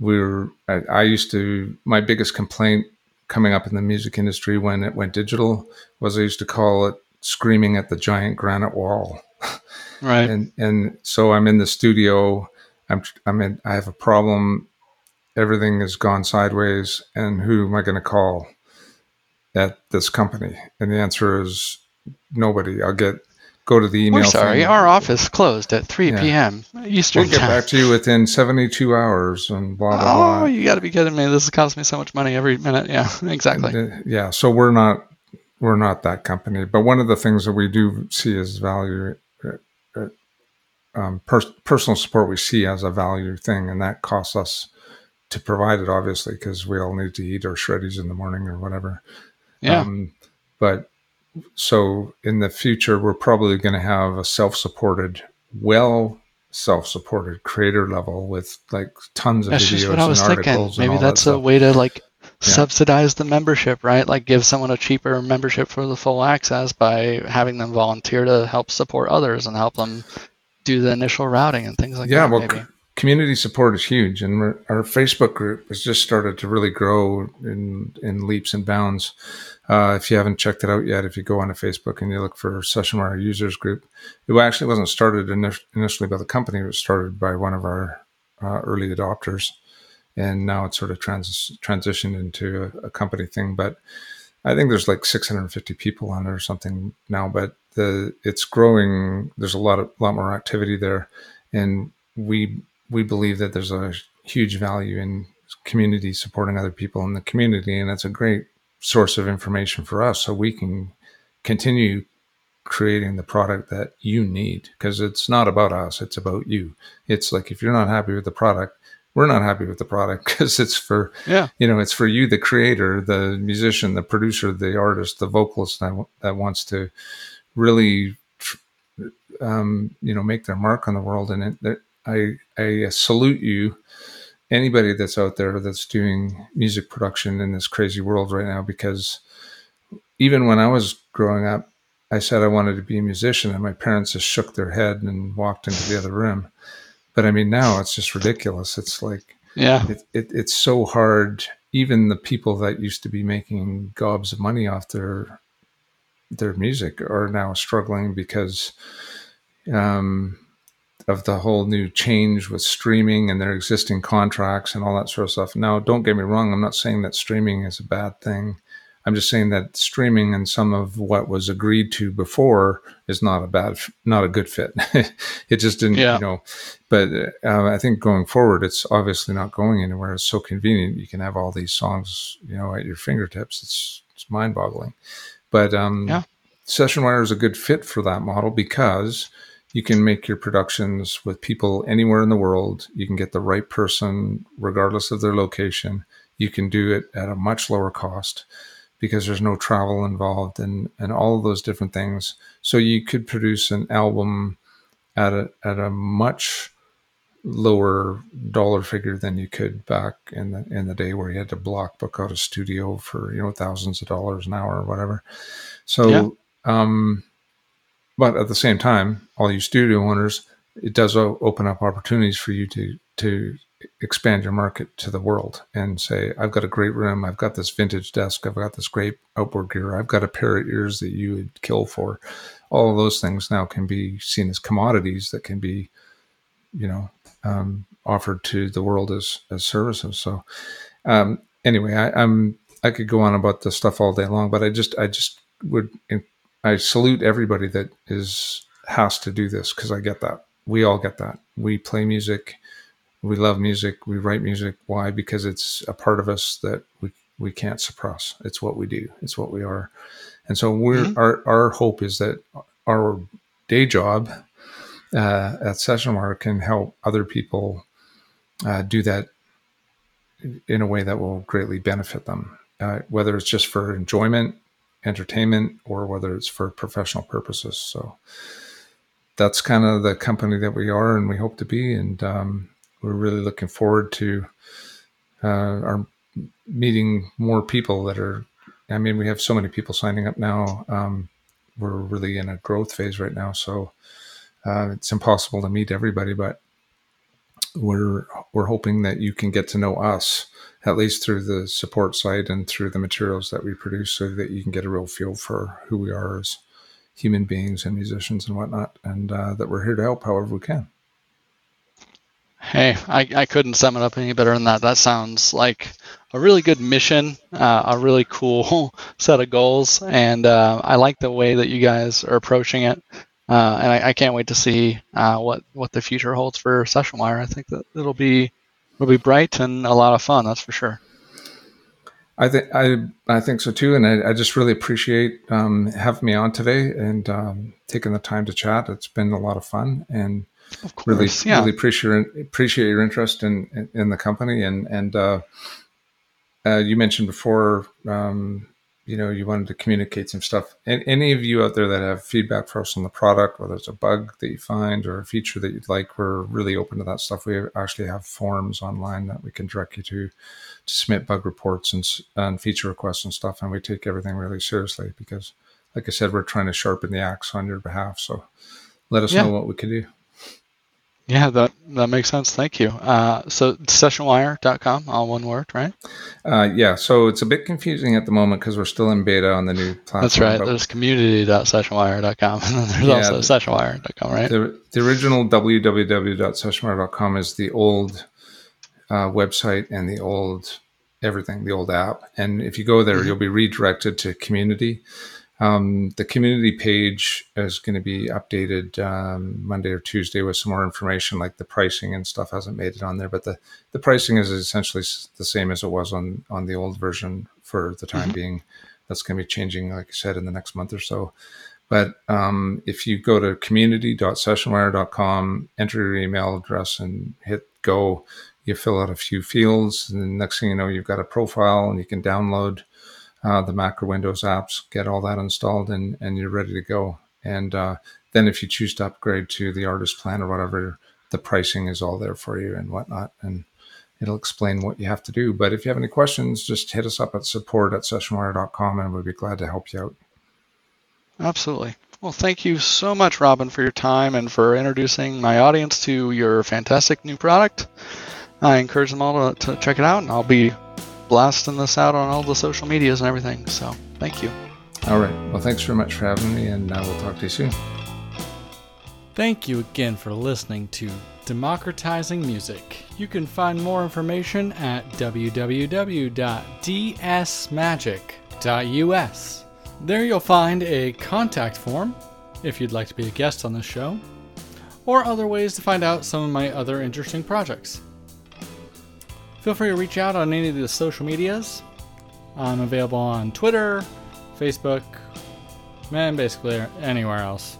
we're, I, I used to, my biggest complaint coming up in the music industry when it went digital was I used to call it screaming at the giant granite wall. Right. and, and so I'm in the studio. I'm, I'm in, I have a problem. Everything has gone sideways. And who am I going to call? At this company? And the answer is nobody. I'll get go to the email. We're sorry, thing. our office closed at 3 yeah. p.m. Eastern We'll get time. back to you within 72 hours and blah, blah, oh, blah. you got to be kidding me. This costs me so much money every minute. Yeah, exactly. And, uh, yeah, so we're not we're not that company. But one of the things that we do see as value, uh, uh um, personal support we see as a value thing, and that costs us to provide it, obviously, because we all need to eat our shreddies in the morning or whatever. Yeah. Um, but so in the future, we're probably going to have a self-supported, well self-supported creator level with like tons of that's videos just what I was thinking. Maybe that's that a way to like yeah. subsidize the membership, right? Like give someone a cheaper membership for the full access by having them volunteer to help support others and help them do the initial routing and things like yeah, that. Yeah, well, maybe community support is huge, and our Facebook group has just started to really grow in in leaps and bounds. Uh, if you haven't checked it out yet, if you go onto Facebook and you look for SessionWire Users Group, it actually wasn't started initially by the company; it was started by one of our uh, early adopters, and now it's sort of trans- transitioned into a, a company thing. But I think there's like 650 people on it or something now, but the it's growing. There's a lot of lot more activity there, and we we believe that there's a huge value in community supporting other people in the community, and that's a great source of information for us, so we can continue creating the product that you need because it's not about us it's about you. It's like if you're not happy with the product we're not happy with the product because it's for yeah. you know it's for you the creator the musician the producer the artist the vocalist that, that wants to really um, you know make their mark on the world and it, I, I salute you, anybody that's out there that's doing music production in this crazy world right now, because even when I was growing up, I said I wanted to be a musician, and my parents just shook their head and walked into the other room. But I mean, now it's just ridiculous. It's like, yeah, it, it, it's so hard. Even the people that used to be making gobs of money off their their music are now struggling because um, of the whole new change with streaming and their existing contracts and all that sort of stuff. Now, don't get me wrong, I'm not saying that streaming is a bad thing. I'm just saying that streaming and some of what was agreed to before is not a bad, not a good fit. it just didn't, yeah. you know. But uh, I think going forward, it's obviously not going anywhere. It's so convenient. You can have all these songs, you know, at your fingertips. It's it's mind-boggling. But um, yeah. SessionWire is a good fit for that model because you can make your productions with people anywhere in the world. You can get the right person regardless of their location. You can do it at a much lower cost because there's no travel involved and, and all of those different things. So you could produce an album at a, at a much lower dollar figure than you could back in the in the day where you had to block book out a studio for you know thousands of dollars an hour or whatever. So yeah. um but at the same time, all you studio owners, it does open up opportunities for you to to expand your market to the world and say, I've got a great room, I've got this vintage desk, I've got this great outboard gear, I've got a pair of ears that you would kill for. All of those things now can be seen as commodities that can be, you know, um, offered to the world as as services. So, um, anyway, I, I'm I could go on about this stuff all day long, but I just I just would I salute everybody that is has to do this because I get that. We all get that. We play music, we love music, we write music. Why? Because it's a part of us that we we can't suppress. It's what we do. It's what we are. And so we're mm-hmm. our our hope is that our day job uh, at SessionWire can help other people uh, do that in a way that will greatly benefit them, uh, whether it's just for enjoyment entertainment or whether it's for professional purposes. So that's kind of the company that we are and we hope to be. And um, we're really looking forward to uh, our meeting more people that are. I mean, we have so many people signing up now. Um, we're really in a growth phase right now, so uh, it's impossible to meet everybody. But we're we're hoping that you can get to know us at least through the support site and through the materials that we produce so that you can get a real feel for who we are as human beings and musicians and whatnot and uh, that we're here to help however we can. Hey I, I couldn't sum it up any better than that. That sounds like a really good mission uh, a really cool set of goals and uh, i like the way that you guys are approaching it uh, and I, I, can't wait to see uh, what what the future holds for SessionWire. I think that it'll be it'll be bright and a lot of fun. That's for sure. I think I I think so too, and I, I just really appreciate um, having me on today and um, taking the time to chat. It's been a lot of fun, and of course, really yeah. really appreciate appreciate your interest in in, in the company. And and uh, uh, you mentioned before um, you know you wanted to communicate some stuff. And any of you out there that have feedback for us on the product whether it's a bug that you find or a feature that you'd like we're really open to that stuff. We actually have forums online that we can direct you to to submit bug reports and, and feature requests and stuff and we take everything really seriously because like i said we're trying to sharpen the axe on your behalf so let us yeah. know what we can do yeah, that that makes sense. Thank you. Uh, so sessionwire.com, all one word, right? Uh, yeah. So it's a bit confusing at the moment because we're still in beta on the new platform. That's right. There's community.sessionwire.com, and then there's yeah, also sessionwire.com, right? The, the original www.sessionwire.com is the old uh, website and the old everything, the old app. And if you go there, mm-hmm. you'll be redirected to community. Um, the community page is going to be updated um, Monday or Tuesday with some more information, like the pricing and stuff hasn't made it on there, but the, the pricing is essentially the same as it was on on the old version for the time mm-hmm. being. That's going to be changing, like I said, in the next month or so. But um, if you go to community.sessionwire.com, enter your email address, and hit go, you fill out a few fields, and the next thing you know, you've got a profile, and you can download uh, the Mac or Windows apps, get all that installed, and and you're ready to go. And uh, then if you choose to upgrade to the artist plan or whatever, the pricing is all there for you and whatnot, and it'll explain what you have to do. But if you have any questions, just hit us up at support at sessionwire.com, and we'll be glad to help you out. Absolutely. Well, thank you so much, Robin, for your time and for introducing my audience to your fantastic new product. I encourage them all to, to check it out, and I'll be blasting this out on all the social medias and everything. So thank you. All right. Well, thanks very much for having me, and uh, we'll talk to you soon. Thank you again for listening to Democratizing Music. You can find more information at www.dsmagic.us. There you'll find a contact form if you'd like to be a guest on the show, or other ways to find out some of my other interesting projects. Feel free to reach out on any of the social medias. I'm available on Twitter, Facebook, and basically anywhere else.